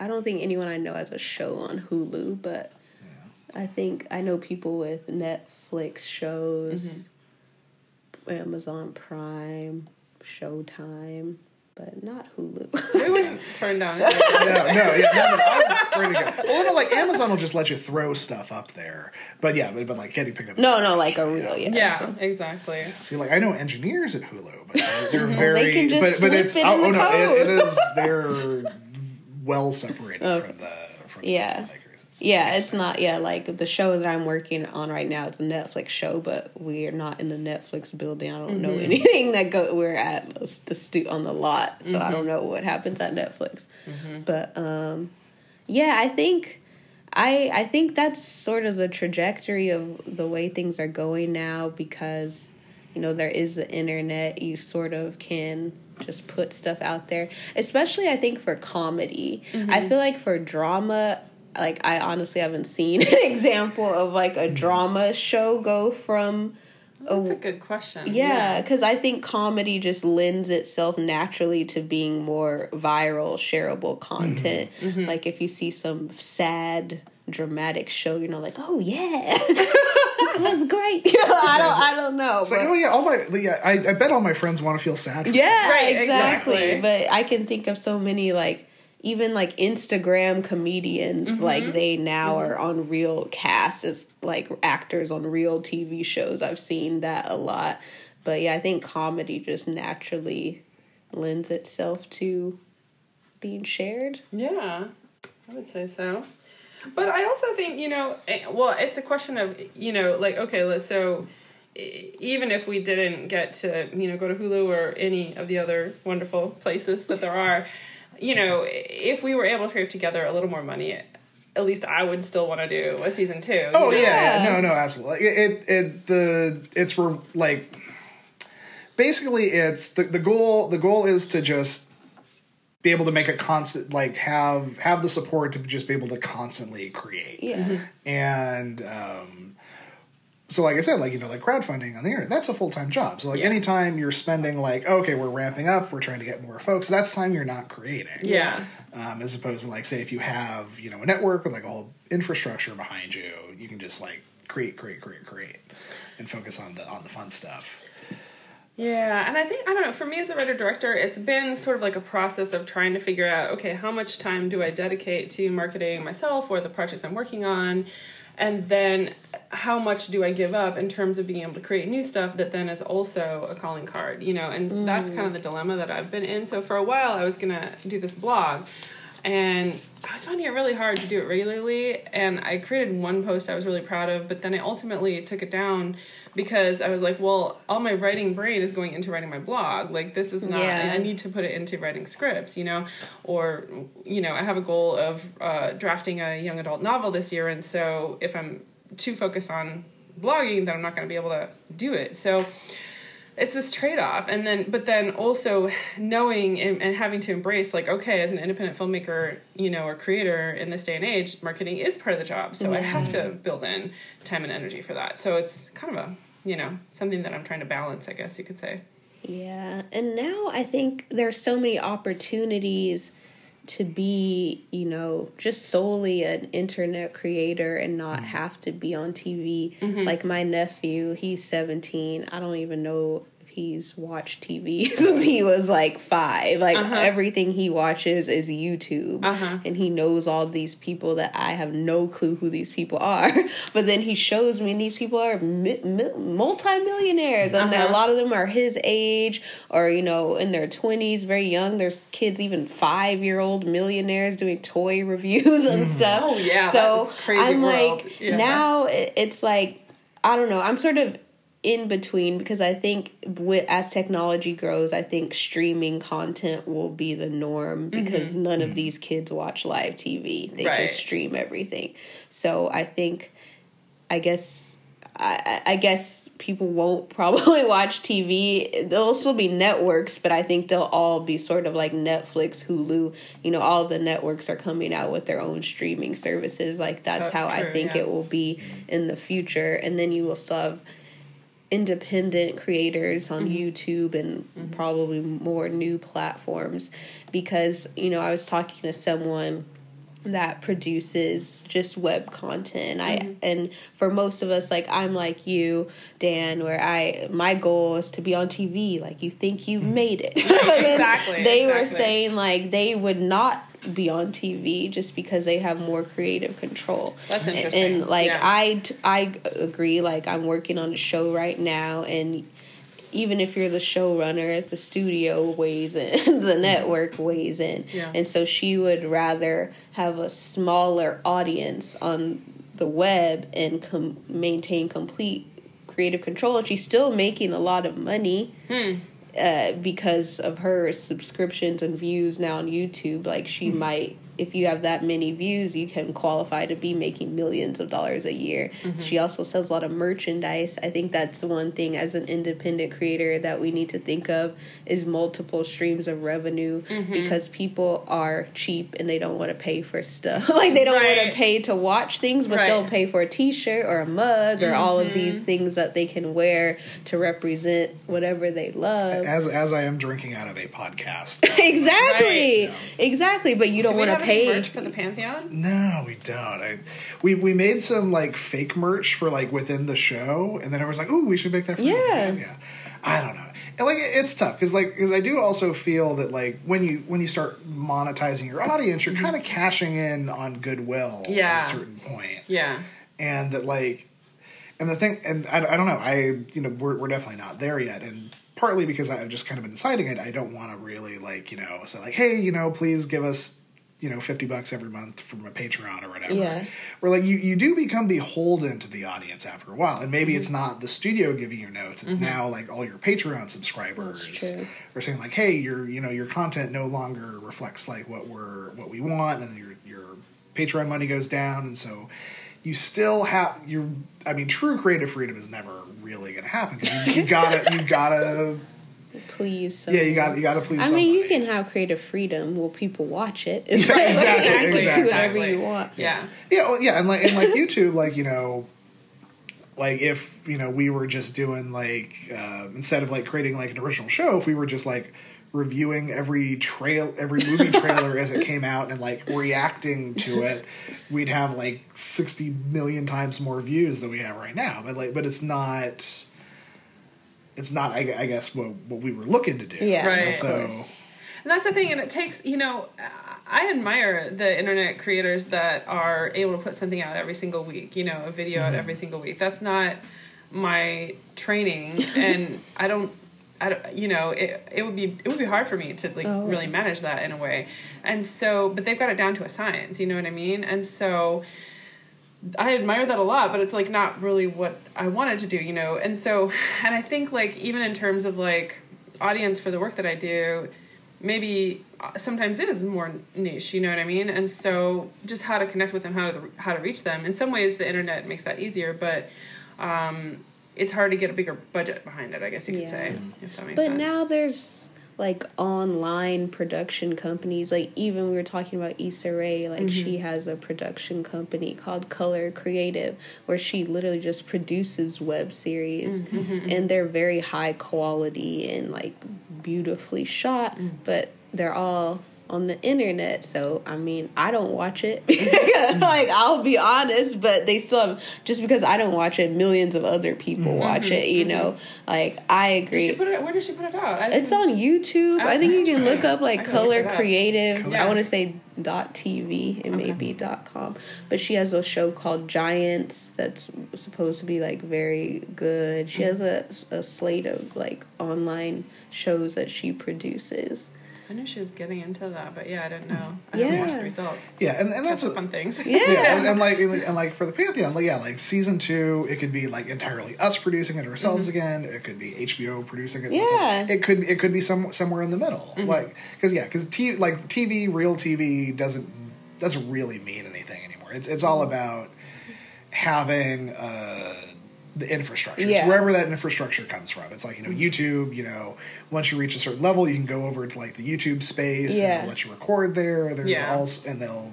I don't think anyone I know has a show on Hulu, but I think I know people with Netflix shows, Mm-hmm. Amazon Prime, Showtime, but not Hulu. We wouldn't turn down. no, no, yeah, no, no, I'm pretty good. Well, no, like Amazon will just let you throw stuff up there, but yeah, but, but like getting picked up. no, no, like a real yeah. Yeah, exactly. See, like I know engineers at Hulu, but they're, they're very. can just but but it's it in oh, the oh, no, it, it code. they're well separated from the from Yeah. the. It's Yeah, it's not. Yeah, like the show that I'm working on right now, it's a Netflix show, but we're not in the Netflix building. I don't know mm-hmm. anything that go. We're at the stu- on the lot, so I don't mm-hmm. know what happens at Netflix. Mm-hmm. But um, yeah, I think I I think that's sort of the trajectory of the way things are going now because you know there is the internet. You sort of can just put stuff out there, especially I think for comedy. I mm-hmm. feel like for drama. Like I honestly haven't seen an example of like a drama show go from That's a good question. yeah, because I think comedy just lends itself naturally to being more viral, shareable content. Mm-hmm. Mm-hmm. Like if you see some sad, dramatic show, you know, like, oh yeah, this was great. I don't, I don't know. It's like, oh yeah, all my yeah, I, I bet all my friends want to feel sad. For yeah, Right, exactly. exactly. But I can think of so many like even like Instagram comedians Mm-hmm. like they now are on real casts as like actors on real TV shows. I've seen that a lot. But yeah, I think comedy just naturally lends itself to being shared. Yeah, I would say so. But I also think, you know, eh, well, it's a question of, you know, like, okay, let's, so even if we didn't get to, you know, go to Hulu or any of the other wonderful places that there are, you know, if we were able to scrape together a little more money, at least I would still want to do a season two. Oh yeah, Yeah. no, no, absolutely. It, it, it the it's re- like basically it's the the goal. The goal is to just be able to make a constant like have have the support to just be able to constantly create. Yeah. and um, so like I said, like you know, like crowdfunding on the internet, that's a full time job. So like Yeah. anytime you're spending like okay, we're ramping up, we're trying to get more folks, that's time you're not creating. Yeah. Um, as opposed to like say if you have you know a network with like a whole infrastructure behind you, you can just like create, create, create, create, and focus on the on the fun stuff. Yeah, and I think I don't know. For me as a writer director, it's been sort of like a process of trying to figure out okay, how much time do I dedicate to marketing myself or the projects I'm working on, and then how much do I give up in terms of being able to create new stuff that then is also a calling card, you know? And that's mm. kind of the dilemma that I've been in. So for a while, I was gonna do this blog. And I was finding it really hard to do it regularly. And I created one post I was really proud of, but then I ultimately took it down because I was like, well, all my writing brain is going into writing my blog. Like, this is not, Yeah. I need to put it into writing scripts, you know? Or, you know, I have a goal of uh, drafting a young adult novel this year. And so if I'm too focused on blogging, then I'm not going to be able to do it. So, it's this trade-off. And then but then also knowing and, and having to embrace like okay as an independent filmmaker you know or creator in this day and age marketing is part of the job. So i have to mm-hmm. build in time and energy for that. So it's kind of a you know something that i'm trying to balance i guess you could say. Yeah, and now I think there's so many opportunities to be, you know, just solely an internet creator and not mm-hmm. have to be on TV. Mm-hmm. Like my nephew, he's 17. I don't even know he's watched TV since he was like 5. Like everything he watches is YouTube. Uh-huh. And he knows all these people that I have no clue who these people are. but then he shows me these people are mi- mi- multimillionaires and they're- a Uh-huh. lot of them are his age or you know in their 20s very young there's kids even five year old millionaires doing toy reviews and stuff Oh, yeah, so i'm world. like Yeah. now it's like i don't know i'm sort of in between because i think with, as technology grows i think streaming content will be the norm mm-hmm. because none of these kids watch live tv they Right. just stream everything so i think I guess I, I guess people won't probably watch TV. There'll still be networks, but I think they'll all be sort of like Netflix, Hulu. You know, all the networks are coming out with their own streaming services. Like that's how I think yeah. it will be in the future. And then you will still have independent creators on mm-hmm. YouTube and mm-hmm. probably more new platforms because you know I was talking to someone that produces just web content. I mm-hmm. and for most of us like I'm like you, Dan, where I my goal is to be on TV. Like you think you've made it. Exactly, They were saying like they would not be on TV just because they have more creative control. That's interesting. And like Yeah. I agree like I'm working on a show right now and even if you're the showrunner, the studio weighs in, the network weighs in. Yeah. And so she would rather have a smaller audience on the web and com- maintain complete creative control. And she's still making a lot of money hmm. Uh, because of her subscriptions and views now on YouTube. Like she might, if you have that many views, you can qualify to be making millions of dollars a year. Mm-hmm. She also sells a lot of merchandise. I think that's one thing as an independent creator that we need to think of is multiple streams of revenue mm-hmm. because people are cheap and they don't want to pay for stuff. like they don't want to pay to watch things, but Right. they'll pay for a T-shirt or a mug or all of these mm-hmm. things that they can wear to represent whatever they love. As as I am drinking out of a podcast. exactly, Right. exactly. But you Do don't we want to have any pay. merch for the Pantheon? No, we don't. I, we we made some like fake merch for like within the show, and then I was like, "Ooh, we should make that." For Yeah. yeah, yeah. I don't know. And like it's tough because like because I do also feel that like when you when you start monetizing your audience, you're kind of cashing in on goodwill. Yeah. at a certain point, Yeah. and that like and the thing and I, I don't know I you know we're we're definitely not there yet, and partly because I've just kind of been deciding it, I don't want to really like you know say like hey you know please give us you know 50 bucks every month from a patreon or whatever. Yeah. where like you, you do become beholden to the audience after a while. And maybe it's mm-hmm. not the studio giving you notes. It's mm-hmm. now like all your patreon subscribers are saying like hey your you know your content no longer reflects like what we're what we want and your your patreon money goes down. And so you still have your i mean true creative freedom is never really gonna happen you, you gotta you gotta Please, yeah you gotta you gotta please I mean, you can have creative freedom. Will people watch it? It's Yeah, like, exactly, you can exactly. do whatever Exactly. you want. Yeah. Yeah, well, yeah, and like and like YouTube, like you know, like if you know we were just doing like uh, instead of like creating like an original show, if we were just like reviewing every trail, every movie trailer as it came out and like reacting to it, we'd have like sixty million times more views than we have right now. But like, but it's not. It's not, I, I guess, what what we were looking to do. Yeah, Right. of So. And that's the thing, and it takes, you know, I admire the internet creators that are able to put something out every single week, you know, a video out mm-hmm. every single week. That's not my training, and I don't, I don't, you know, it, it would be, it would be hard for me to like Oh. really manage that in a way. And so, but they've got it down to a science, you know what I mean? And so, I admire that a lot, but it's like not really what I wanted to do, you know. And so, and I think like even in terms of like audience for the work that I do, maybe uh, sometimes it is more niche, you know what I mean? And so, just how to connect with them, how to how to reach them. In some ways, the internet makes that easier, but um, it's hard to get a bigger budget behind it. I guess you could Yeah. say, if that makes But sense. now there's like online production companies. Like even we were talking about Issa Rae. Like she Mm-hmm. has a production company called Color Creative, where she literally just produces web series, Mm-hmm, and they're very high quality and like beautifully shot. Mm. But they're all on the internet. So I mean, I don't watch it. Mm-hmm. like I'll be honest, but they still have just because I don't watch it, millions of other people mm-hmm. watch it. You know, mm-hmm. like I Did agree. put it, where did she put it out? It's on YouTube. I think you can look up like I Color. Creative. Yeah. I want to say dot TV. It may be dot com. But she has a show called Giants that's supposed to be like very good. She mm-hmm. has a, a slate of like online shows that she produces. I knew she was getting into that, but yeah, I didn't know. I Yeah. haven't watched the results. yeah, and, and that's That's a, fun things. Yeah. yeah, and, and like and like for the Pantheon, like yeah, like season two, it could be like entirely us producing it ourselves again. It could be HBO producing it. with us. Mm-hmm. Yeah. Mm-hmm. it could it could be some somewhere in the middle, like because yeah, because t- like TV, real TV doesn't doesn't really mean anything anymore. It's it's Mm-hmm. all about having uh, the infrastructure, Yeah. so wherever that infrastructure comes from. It's like you know YouTube. You know, once you reach a certain level, you can go over to like the YouTube space and they'll let you record there. There's Yeah. also and they'll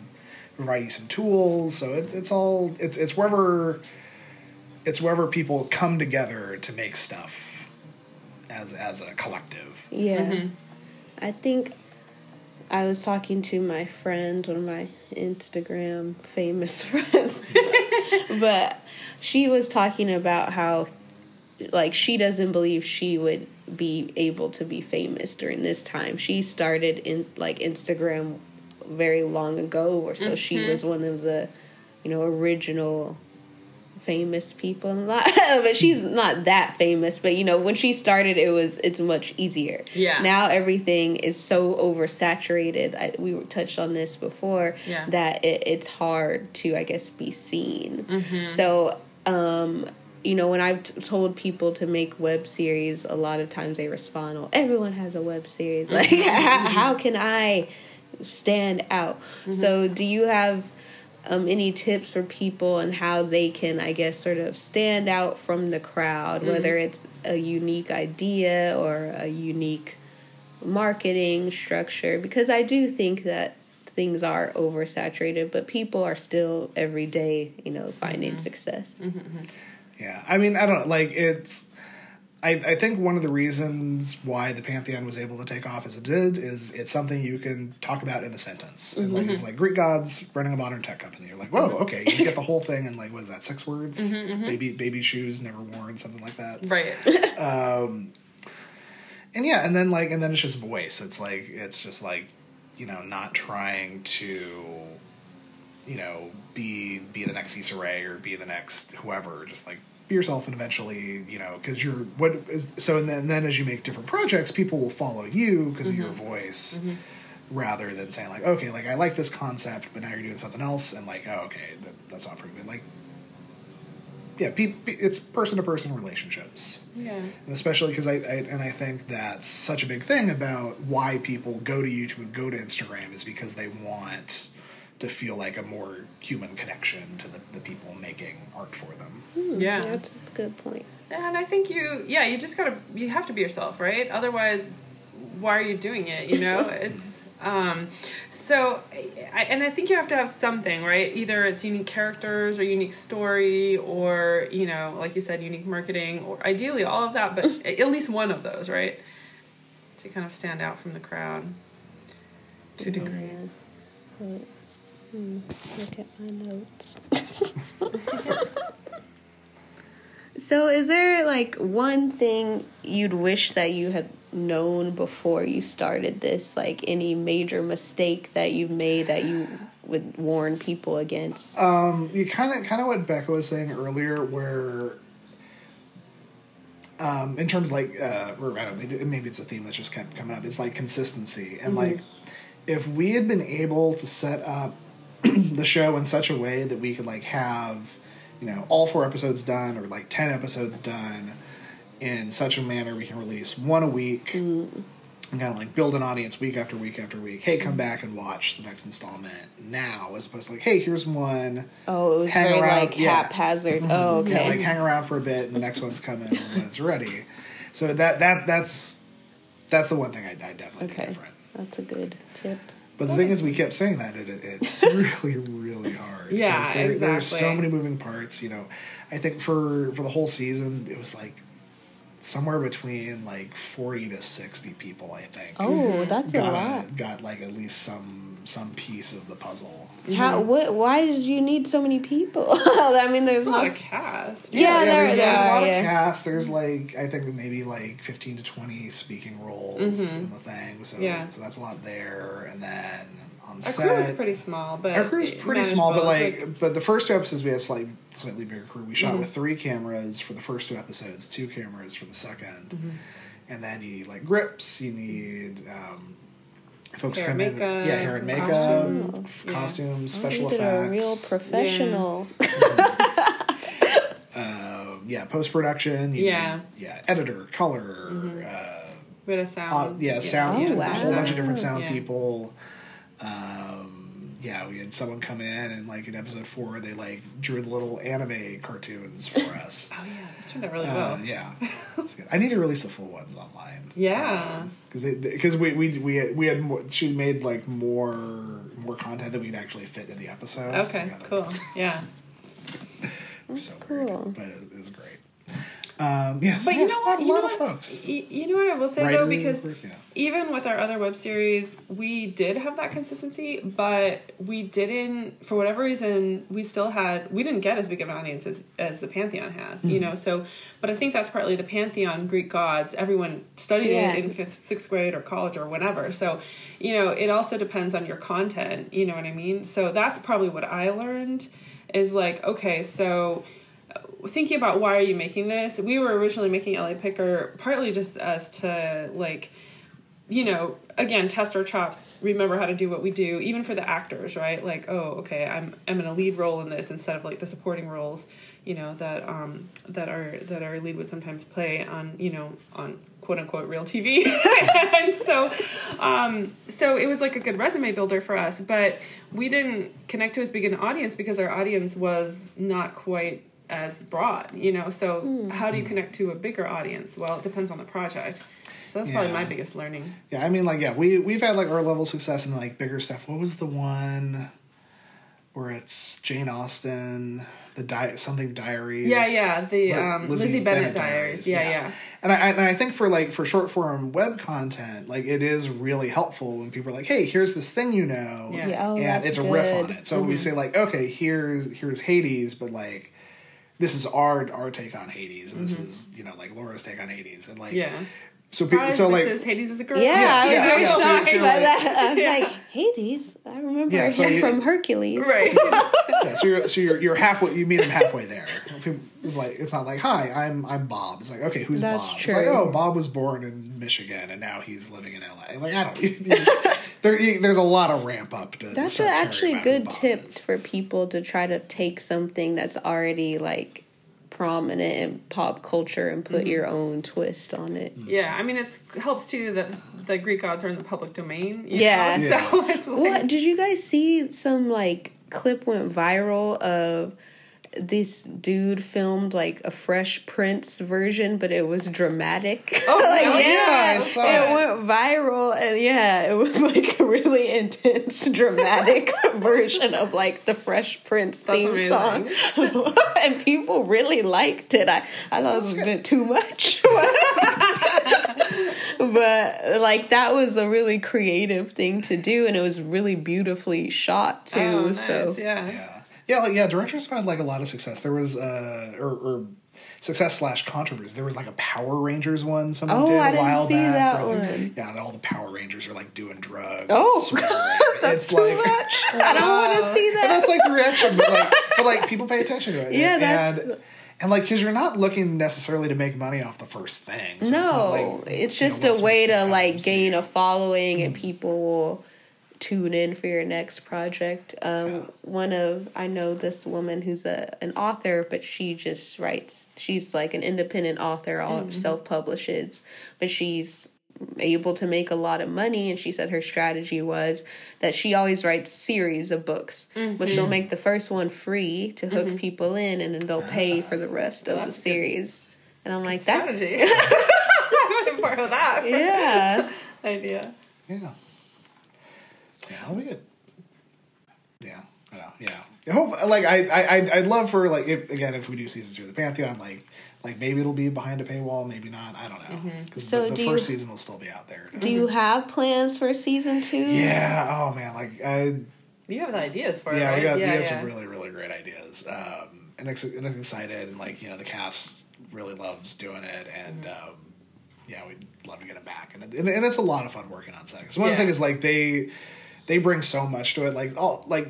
provide you some tools. So it's it's all it's it's wherever it's wherever people come together to make stuff as as a collective. Yeah. Mm-hmm. I think I was talking to my friend, one of my Instagram famous friends, but she was talking about how, like, she doesn't believe she would be able to be famous during this time. She started in like Instagram very long ago, or so she mm-hmm. was one of the, you know, original famous people but she's mm-hmm. not that famous. But you know, when she started, it was it's much easier. Yeah. Now everything is so oversaturated. I, we were touched on this before. Yeah. That it, it's hard to, I guess, be seen. Mm-hmm. So, um, you know, when I've t- told people to make web series, a lot of times they respond, "Well, everyone has a web series. Like, how, how can I stand out?" So, do you have um, any tips for people and how they can, I guess, sort of stand out from the crowd, mm-hmm. whether it's a unique idea or a unique marketing structure? Because I do think that things are oversaturated, but people are still every day, you know, finding mm-hmm. success. Mm-hmm, yeah, I mean, I don't. Like it's, I I think one of the reasons why the Pantheon was able to take off as it did is it's something you can talk about in a sentence. And like it's mm-hmm. like Greek gods running a modern tech company. You're like, whoa, mm-hmm. okay, you get the whole thing in like what is that six words? Mm-hmm, baby baby shoes never worn, something like that. Right. Um, and yeah, and then like and then it's just voice. It's like it's just like you know not trying to you know be be the next Issa Rae or be the next whoever. Just like yourself and eventually you know because you're what is so and then, and then as you make different projects, people will follow you because of your mm-hmm. voice. Mm-hmm. Rather than saying like, okay, like I like this concept, but now you're doing something else, and like, oh, okay, that, that's not for me. Like, yeah, pe- pe- it's person to person relationships Yeah. and especially because I, I and I think that's such a big thing about why people go to YouTube and go to Instagram is because they want to feel like a more human connection to the, the people making art for them. Yeah. That's, that's a good point. And I think you, yeah, you just gotta, you have to be yourself, right? Otherwise, why are you doing it? You know, it's, um, so, I, and I think you have to have something, right? Either it's unique characters or unique story or, you know, like you said, unique marketing or ideally all of that, but at least one of those, right? To kind of stand out from the crowd to a degree. Yeah. But, hmm, look at my notes. so, is there like one thing you'd wish that you had known before you started this? Like any major mistake that you've made that you would warn people against? Um, you kind of kind of what Becca was saying earlier, where um, in terms of like uh, or I don't know, maybe it's a theme that's just kept coming up. Is like consistency and like if we had been able to set up the show in such a way that we could like have you know all four episodes done or like 10 episodes done in such a manner we can release one a week mm. and kind of like build an audience week after week after week hey come back and watch the next installment now as opposed to like hey here's one oh, it was hang very around, like yeah. haphazard. Mm-hmm. Oh, okay. yeah like hang around for a bit and the next one's coming when it's ready so that that that's that's the one thing i, I definitely okay. different That's a good tip. But the thing is, we kept saying that it, it, it's really, really hard. Yeah, there, There's so many moving parts. You know, I think for for the whole season, it was like somewhere between like forty to sixty people. I think. Oh, that's a got lot. got like at least some some piece of the puzzle. How? What? Why did you need so many people? I mean, there's a lot not. of cast. Yeah, there- there's, there there's a lot are, of cast. There's like I think maybe like fifteen to twenty speaking roles in the thing. So Mm-hmm. Yeah. so that's a lot there. And then on Our set, crew was pretty small, but Our crew's pretty small, but like, but the first two episodes we had slight, slightly bigger crew. We shot with three cameras for the first two episodes, two cameras for the 2nd and then you need like grips. You need um, folks Hair come and in, makeup, yeah, hair and makeup, costume. f- Yeah. costumes, Oh, special you did effects, a real professional. um, yeah, post production, Yeah. yeah, editor, color, uh, bit of uh, sound. yeah, sound, Oh, a whole bunch of different sound Yeah. people. Um, yeah, we had someone come in and like in episode four, they like drew the little anime cartoons for us. Oh yeah, this turned out really Uh, well. yeah, That's good. I need to release the full ones online. Yeah. because they because we we we had, we had more, she made like more more content that we'd actually fit in the episode. Okay, we gotta- cool. Yeah. so cool. weird, but it, it was great. Um, yeah, so But yeah, you know what? A You lot know of what? folks. Y- You know what I will say though, because course, yeah. even with our other web series, we did have that consistency, but we didn't, for whatever reason, we still had, we didn't get as big of an audience as, as the Pantheon has, you know? So, but I think that's partly the Pantheon, Greek gods, everyone studied Yeah. it in fifth, sixth grade or college or whatever. So, you know, it also depends on your content, you know what I mean? So that's probably what I learned is like, okay, so thinking about why are you making this we were originally making la picker partly just as to like you know again test our chops remember how to do what we do even for the actors right? Like oh okay i'm i'm in a lead role in this instead of like the supporting roles you know that um that our that our lead would sometimes play on you know on quote unquote real tv and so um so it was like a good resume builder for us but we didn't connect to as big an audience because our audience was not quite as broad you know so how do you connect to a bigger audience well it depends on the project so that's probably my biggest learning Yeah, I mean, like, yeah, we we've had like our level of success in like bigger stuff. What was the one where it's Jane Austen, the di- something diaries? Yeah, yeah, the, Li- um, Lizzie Bennet diaries. Yeah, yeah. And I and I think for like for short form web content, like it is really helpful when people are like, "Hey, here's this thing you know," Yeah. Yeah, oh, and that's it's a riff on good. Mm-hmm. it. So we say like, "Okay, here's here's Hades," but like. This is our our take on Hades, and this is you know like Laura's take on Hades, and like Mm-hmm. yeah so pe- so like bitches, hades is a girl Yeah, I was yeah, very yeah, so- shocked so you're by like- that. I was Yeah. like, Hades. I remember Yeah, so him you- from Hercules. right yeah, so you're so you're you're halfway. You meet him halfway there. It's like it's not like hi, I'm I'm Bob. It's like okay, who's That's Bob? It's like oh, Bob was born in Michigan and now he's living in L.A. Like I don't. there, you- there's a lot of ramp up to. That's start a, caring actually a good tip is. for people to try to take something that's already like prominent in pop culture and put mm-hmm. your own twist on it. Mm. yeah i mean it's helps too that the greek gods are in the public domain you Yeah. know? Yeah. so it's like What did you guys see? Some like clip went viral of this dude filmed like a Fresh Prince version, but it was dramatic. Oh, like, hell yeah, I saw it it. went viral, and yeah, it was like a really intense, dramatic version of like the Fresh Prince That's theme amazing. song, and people really liked it. I I thought it was a bit too much. but like that was a really creative thing to do and it was really beautifully shot too oh, nice. so yeah Yeah, yeah, like, yeah. Directors have had like a lot of success. There was uh or. or Success slash controversy. There was like a Power Rangers one someone Oh, did a I didn't while see back. like, one. Yeah, all the Power Rangers are like doing drugs. Oh, that's it's too like much i don't want to see and that that's like the reaction, but like, but like people pay attention to it. Yeah, and, that's- and and like because you're not looking necessarily to make money off the first thing. So it's no like, it's you know, just a way to like gain a following Hmm. and people will tune in for your next project um Yeah. one of i know this woman who's a an author but she just writes she's like an independent author all Mm-hmm. self-publishes but she's able to make a lot of money and she said her strategy was that she always writes series of books but Mm-hmm. she'll make the first one free to hook people in and then they'll pay for the rest of the That's good. series and i'm like that strategy i'm gonna borrow that yeah idea Yeah. Yeah, that'll be good. Yeah, I know. Yeah, I hope. Like, I, I, I'd- I'd love for like, if, again, if we do season two of the Pantheon, like, like maybe it'll be behind a paywall, maybe not. I don't know. Because So the, the do first you- season will still be out there. do you have plans for season two Yeah. Oh man. Like, I, you have the ideas for yeah, it right we got yeah, we got yeah. some really really great ideas. Um, and, ex- and excited, and like you know the cast really loves doing it, and Mm-hmm. um, yeah, we'd love to get them back, and, and and it's a lot of fun working on set. 'Cause one Yeah. thing is like they they bring so much to it, like all like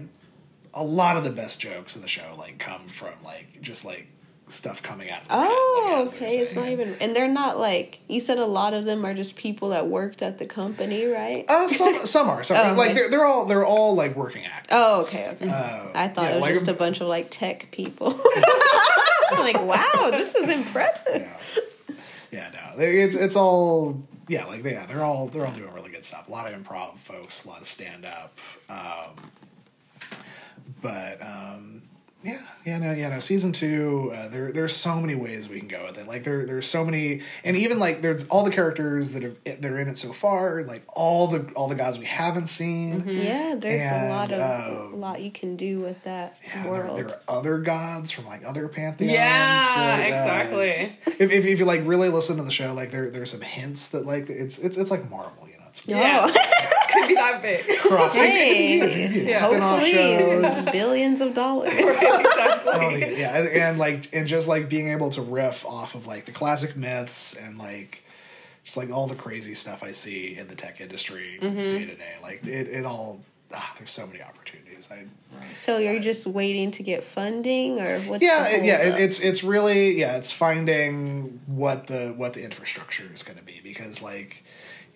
a lot of the best jokes in the show like come from like just like stuff coming out. of their heads, like, Oh, okay. It's not even, and they're not like you said. A lot of them are just people that worked at the company, right? Uh, some some are some Oh, like okay. they're they're all they're all like working actors. Oh, okay, okay. Uh, I thought yeah, it was like- just a bunch of like tech people. I'm like, wow, this is impressive. yeah, yeah, no, it's it's all yeah, like yeah, they're all they're all doing really good stuff. A lot of improv folks, a lot of stand up, um, but um, yeah, Yeah, no, yeah, no. Season two, uh, there there's so many ways we can go with it. Like there there's so many, and even like there's all the characters that are that are in it so far. Like all the all the gods we haven't seen. Yeah, there's And, a lot of uh, a lot you can do with that Yeah, world. there are other gods from like other pantheons. Yeah, that, uh, exactly. if, if if you like really listen to the show, like there there's some hints that like it's it's it's like Marvel, you know. It's Yeah. Could be that big. cross. hey, spin-off hopefully shows. billions of dollars. exactly. Oh, yeah, yeah, and, and like and just like being able to riff off of like the classic myths and like just like all the crazy stuff I see in the tech industry day to day. Like it, it all. Ah, there's so many opportunities. I, So you're just waiting to get funding, or what's yeah, the it- yeah. It, it's it's really yeah. It's finding what the what the infrastructure is going to be because like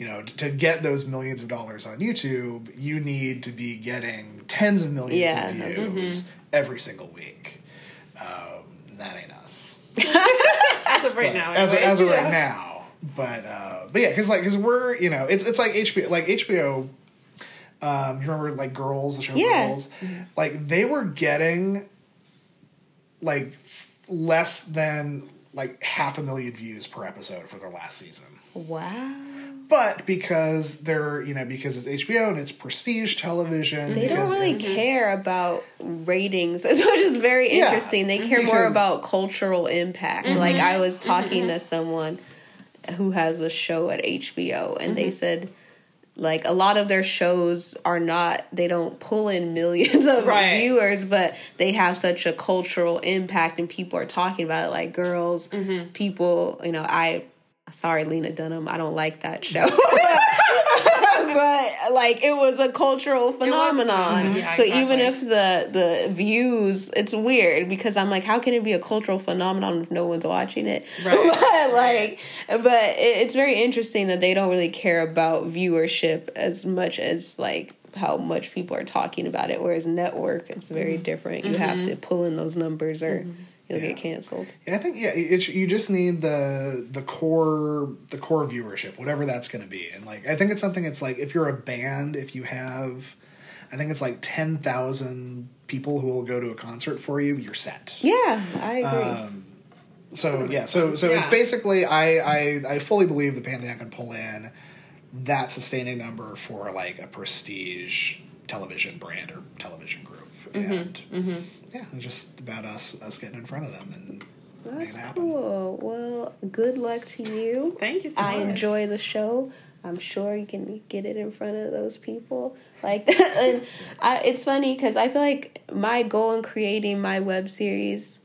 you know to get those millions of dollars on YouTube, you need to be getting tens of millions Yeah, of views every single week. Um, that ain't us. As of right now. as, as of Yeah. right now. But uh, but yeah, because like because we're you know it's it's like HBO like HBO. Um, you remember like Girls, the show Yeah. Girls, like they were getting like less than like half a million views per episode for their last season. wow. But because they're you know because it's HBO and it's prestige television, They don't really mm-hmm. care about ratings, which is very Yeah, interesting. They care more about cultural impact. Mm-hmm. Like I was mm-hmm. talking to someone who has a show at HBO, and they said like a lot of their shows are not they don't pull in millions of Right. viewers but they have such a cultural impact and people are talking about it. Like girls people you know i sorry lena dunham i don't like that show but like it was a cultural phenomenon. Mhm, yeah, so even if the the views, it's weird because I'm like, how can it be a cultural phenomenon if no one's watching it? Right. but like, but it, it's very interesting that they don't really care about viewership as much as like how much people are talking about it. Whereas network, it's very mm-hmm. different. You have mm-hmm. to pull in those numbers or mm-hmm. You'll Yeah. get canceled. Yeah, I think yeah, it, you just need the the core the core viewership, whatever that's going to be, and like I think it's something. It's like if you're a band, if you have, I think it's like ten thousand people who will go to a concert for you, you're set. Yeah, I agree. Um, so yeah, so so it's basically I, I I fully believe the Pantheon can pull in that sustaining number for like a prestige television brand or television group, Mm-hmm, mm-hmm. and yeah, just about us us getting in front of them and making That's it happen. cool. Well, good luck to you. Thank you so much. I much. enjoy the show. I'm sure you can get it in front of those people. Like, that. and I, it's funny because I feel like my goal in creating my web series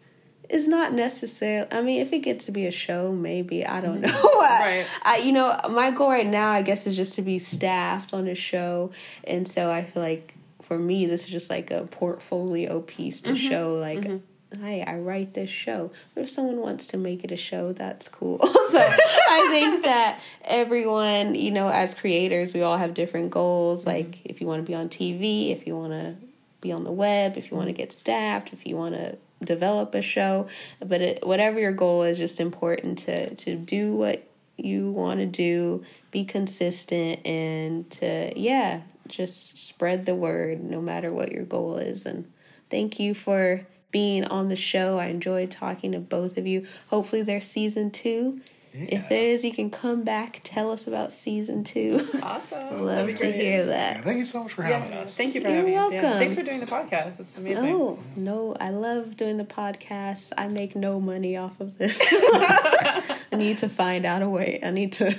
is not necessarily. I mean, if it gets to be a show, maybe I don't mm-hmm. know. I, Right. I, you know, my goal right now, I guess, is just to be staffed on a show, and so I feel like for me, this is just like a portfolio piece to mm-hmm. show, like. Mm-hmm. Hey, I write this show. But if someone wants to make it a show, that's cool. so I think that everyone, you know, as creators, we all have different goals. Mm-hmm. Like if you want to be on TV, if you want to be on the web, if you want to get staffed, if you want to develop a show, but it, whatever your goal is, just important to to do what you want to do, be consistent, and to yeah, just spread the word no matter what your goal is. And thank you for being on the show. I enjoyed talking to both of you. Hopefully, there's season two. Yeah. If there is, you can come back tell us about season two. Awesome. Love to great. hear Yeah, that. thank you so much for having Yeah, us. thank you for You're having us. Yeah. welcome. Thanks for doing the podcast. It's amazing. No, no, I love doing the podcast. I make no money off of this. I need to find out a way. I need to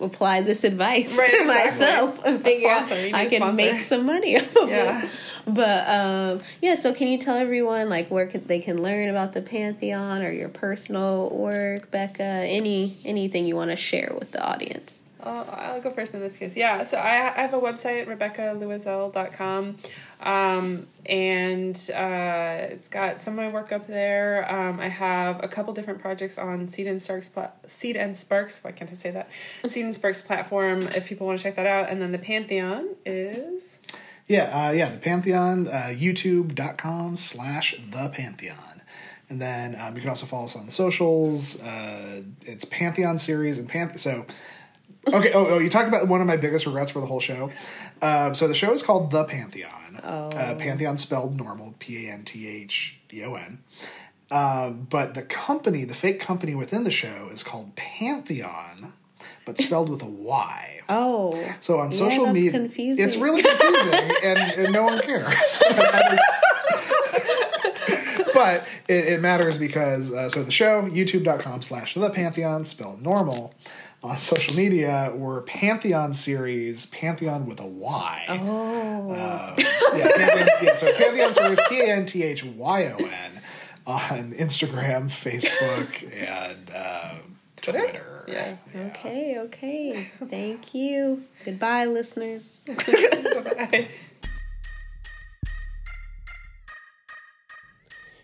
apply this advice Right, to exactly. myself and figure out. I can sponsor. make some money off of Yeah. it. But um, yeah, so can you tell everyone like where they can learn about the Pantheon or your personal work, Becca? Any anything you want to share with the audience? I'll, I'll go first in this case. Yeah, so I, I have a website, RebeccaLouiselle.com, um, and uh, it's got some of my work up there. Um, I have a couple different projects on Seed and Sparks, pla- Seed and Sparks. Why can't I say that? Seed and Sparks platform. If people want to check that out, and then the Pantheon is Yeah, uh, yeah, the Pantheon, uh, youtube.com slash the Pantheon. And then um, you can also follow us on the socials. Uh, it's Pantheon series and Pantheon. So Okay. Oh, oh, you talk about one of my biggest regrets for the whole show. Um, so the show is called The Pantheon. Oh. Uh, Pantheon spelled normal, P A N T H E O N. Um, but the company, the fake company within the show, is called Pantheon, but spelled with a Y. Oh. So on social that's media, confusing. it's really confusing, and, and no one cares. but it, it matters because uh, so the show youtube.com slash the pantheon spelled normal on social media we're pantheon series pantheon with a y Oh. uh, yeah, pantheon, yeah so pantheon series p-a-n-t-h-y-o-n on instagram facebook and uh, Twitter? twitter Yeah. Okay, okay. Thank you. Goodbye, listeners. Bye.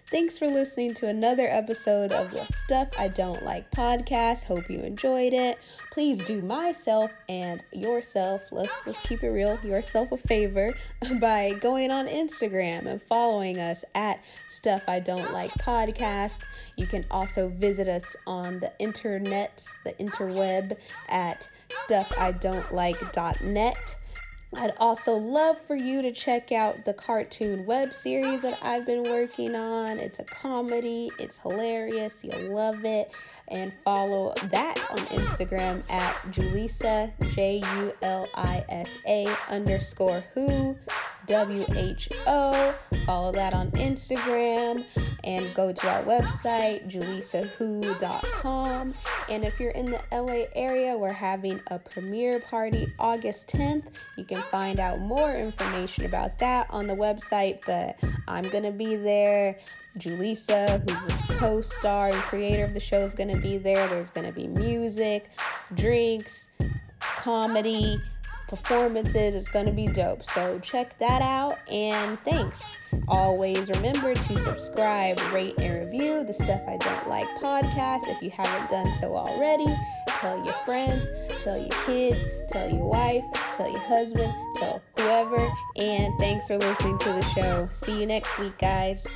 Thanks for listening to another episode of the Stuff I Don't Like podcast. Hope you enjoyed it. Please do myself and yourself, let's let's keep it real, yourself a favor by going on Instagram and following us at Stuff I Don't Like podcast. You can also visit us on the internet, the interweb at stuffidon'tlike.net. I'd also love for you to check out the cartoon web series that I've been working on. It's a comedy, it's hilarious, you'll love it. And follow that on Instagram at Julisa, J U L I S A underscore who, W H O. Follow that on Instagram and go to our website, julisawho.com. And if you're in the LA area, we're having a premiere party August 10th. You can find out more information about that on the website, but I'm going to be there. Julisa, who's a co star and creator of the show, is going to be there. There's going to be music, drinks, comedy, performances. It's going to be dope. So check that out and thanks. Always remember to subscribe, rate, and review the Stuff I Don't Like podcast if you haven't done so already. Tell your friends, tell your kids, tell your wife, tell your husband, tell whoever. And thanks for listening to the show. See you next week, guys.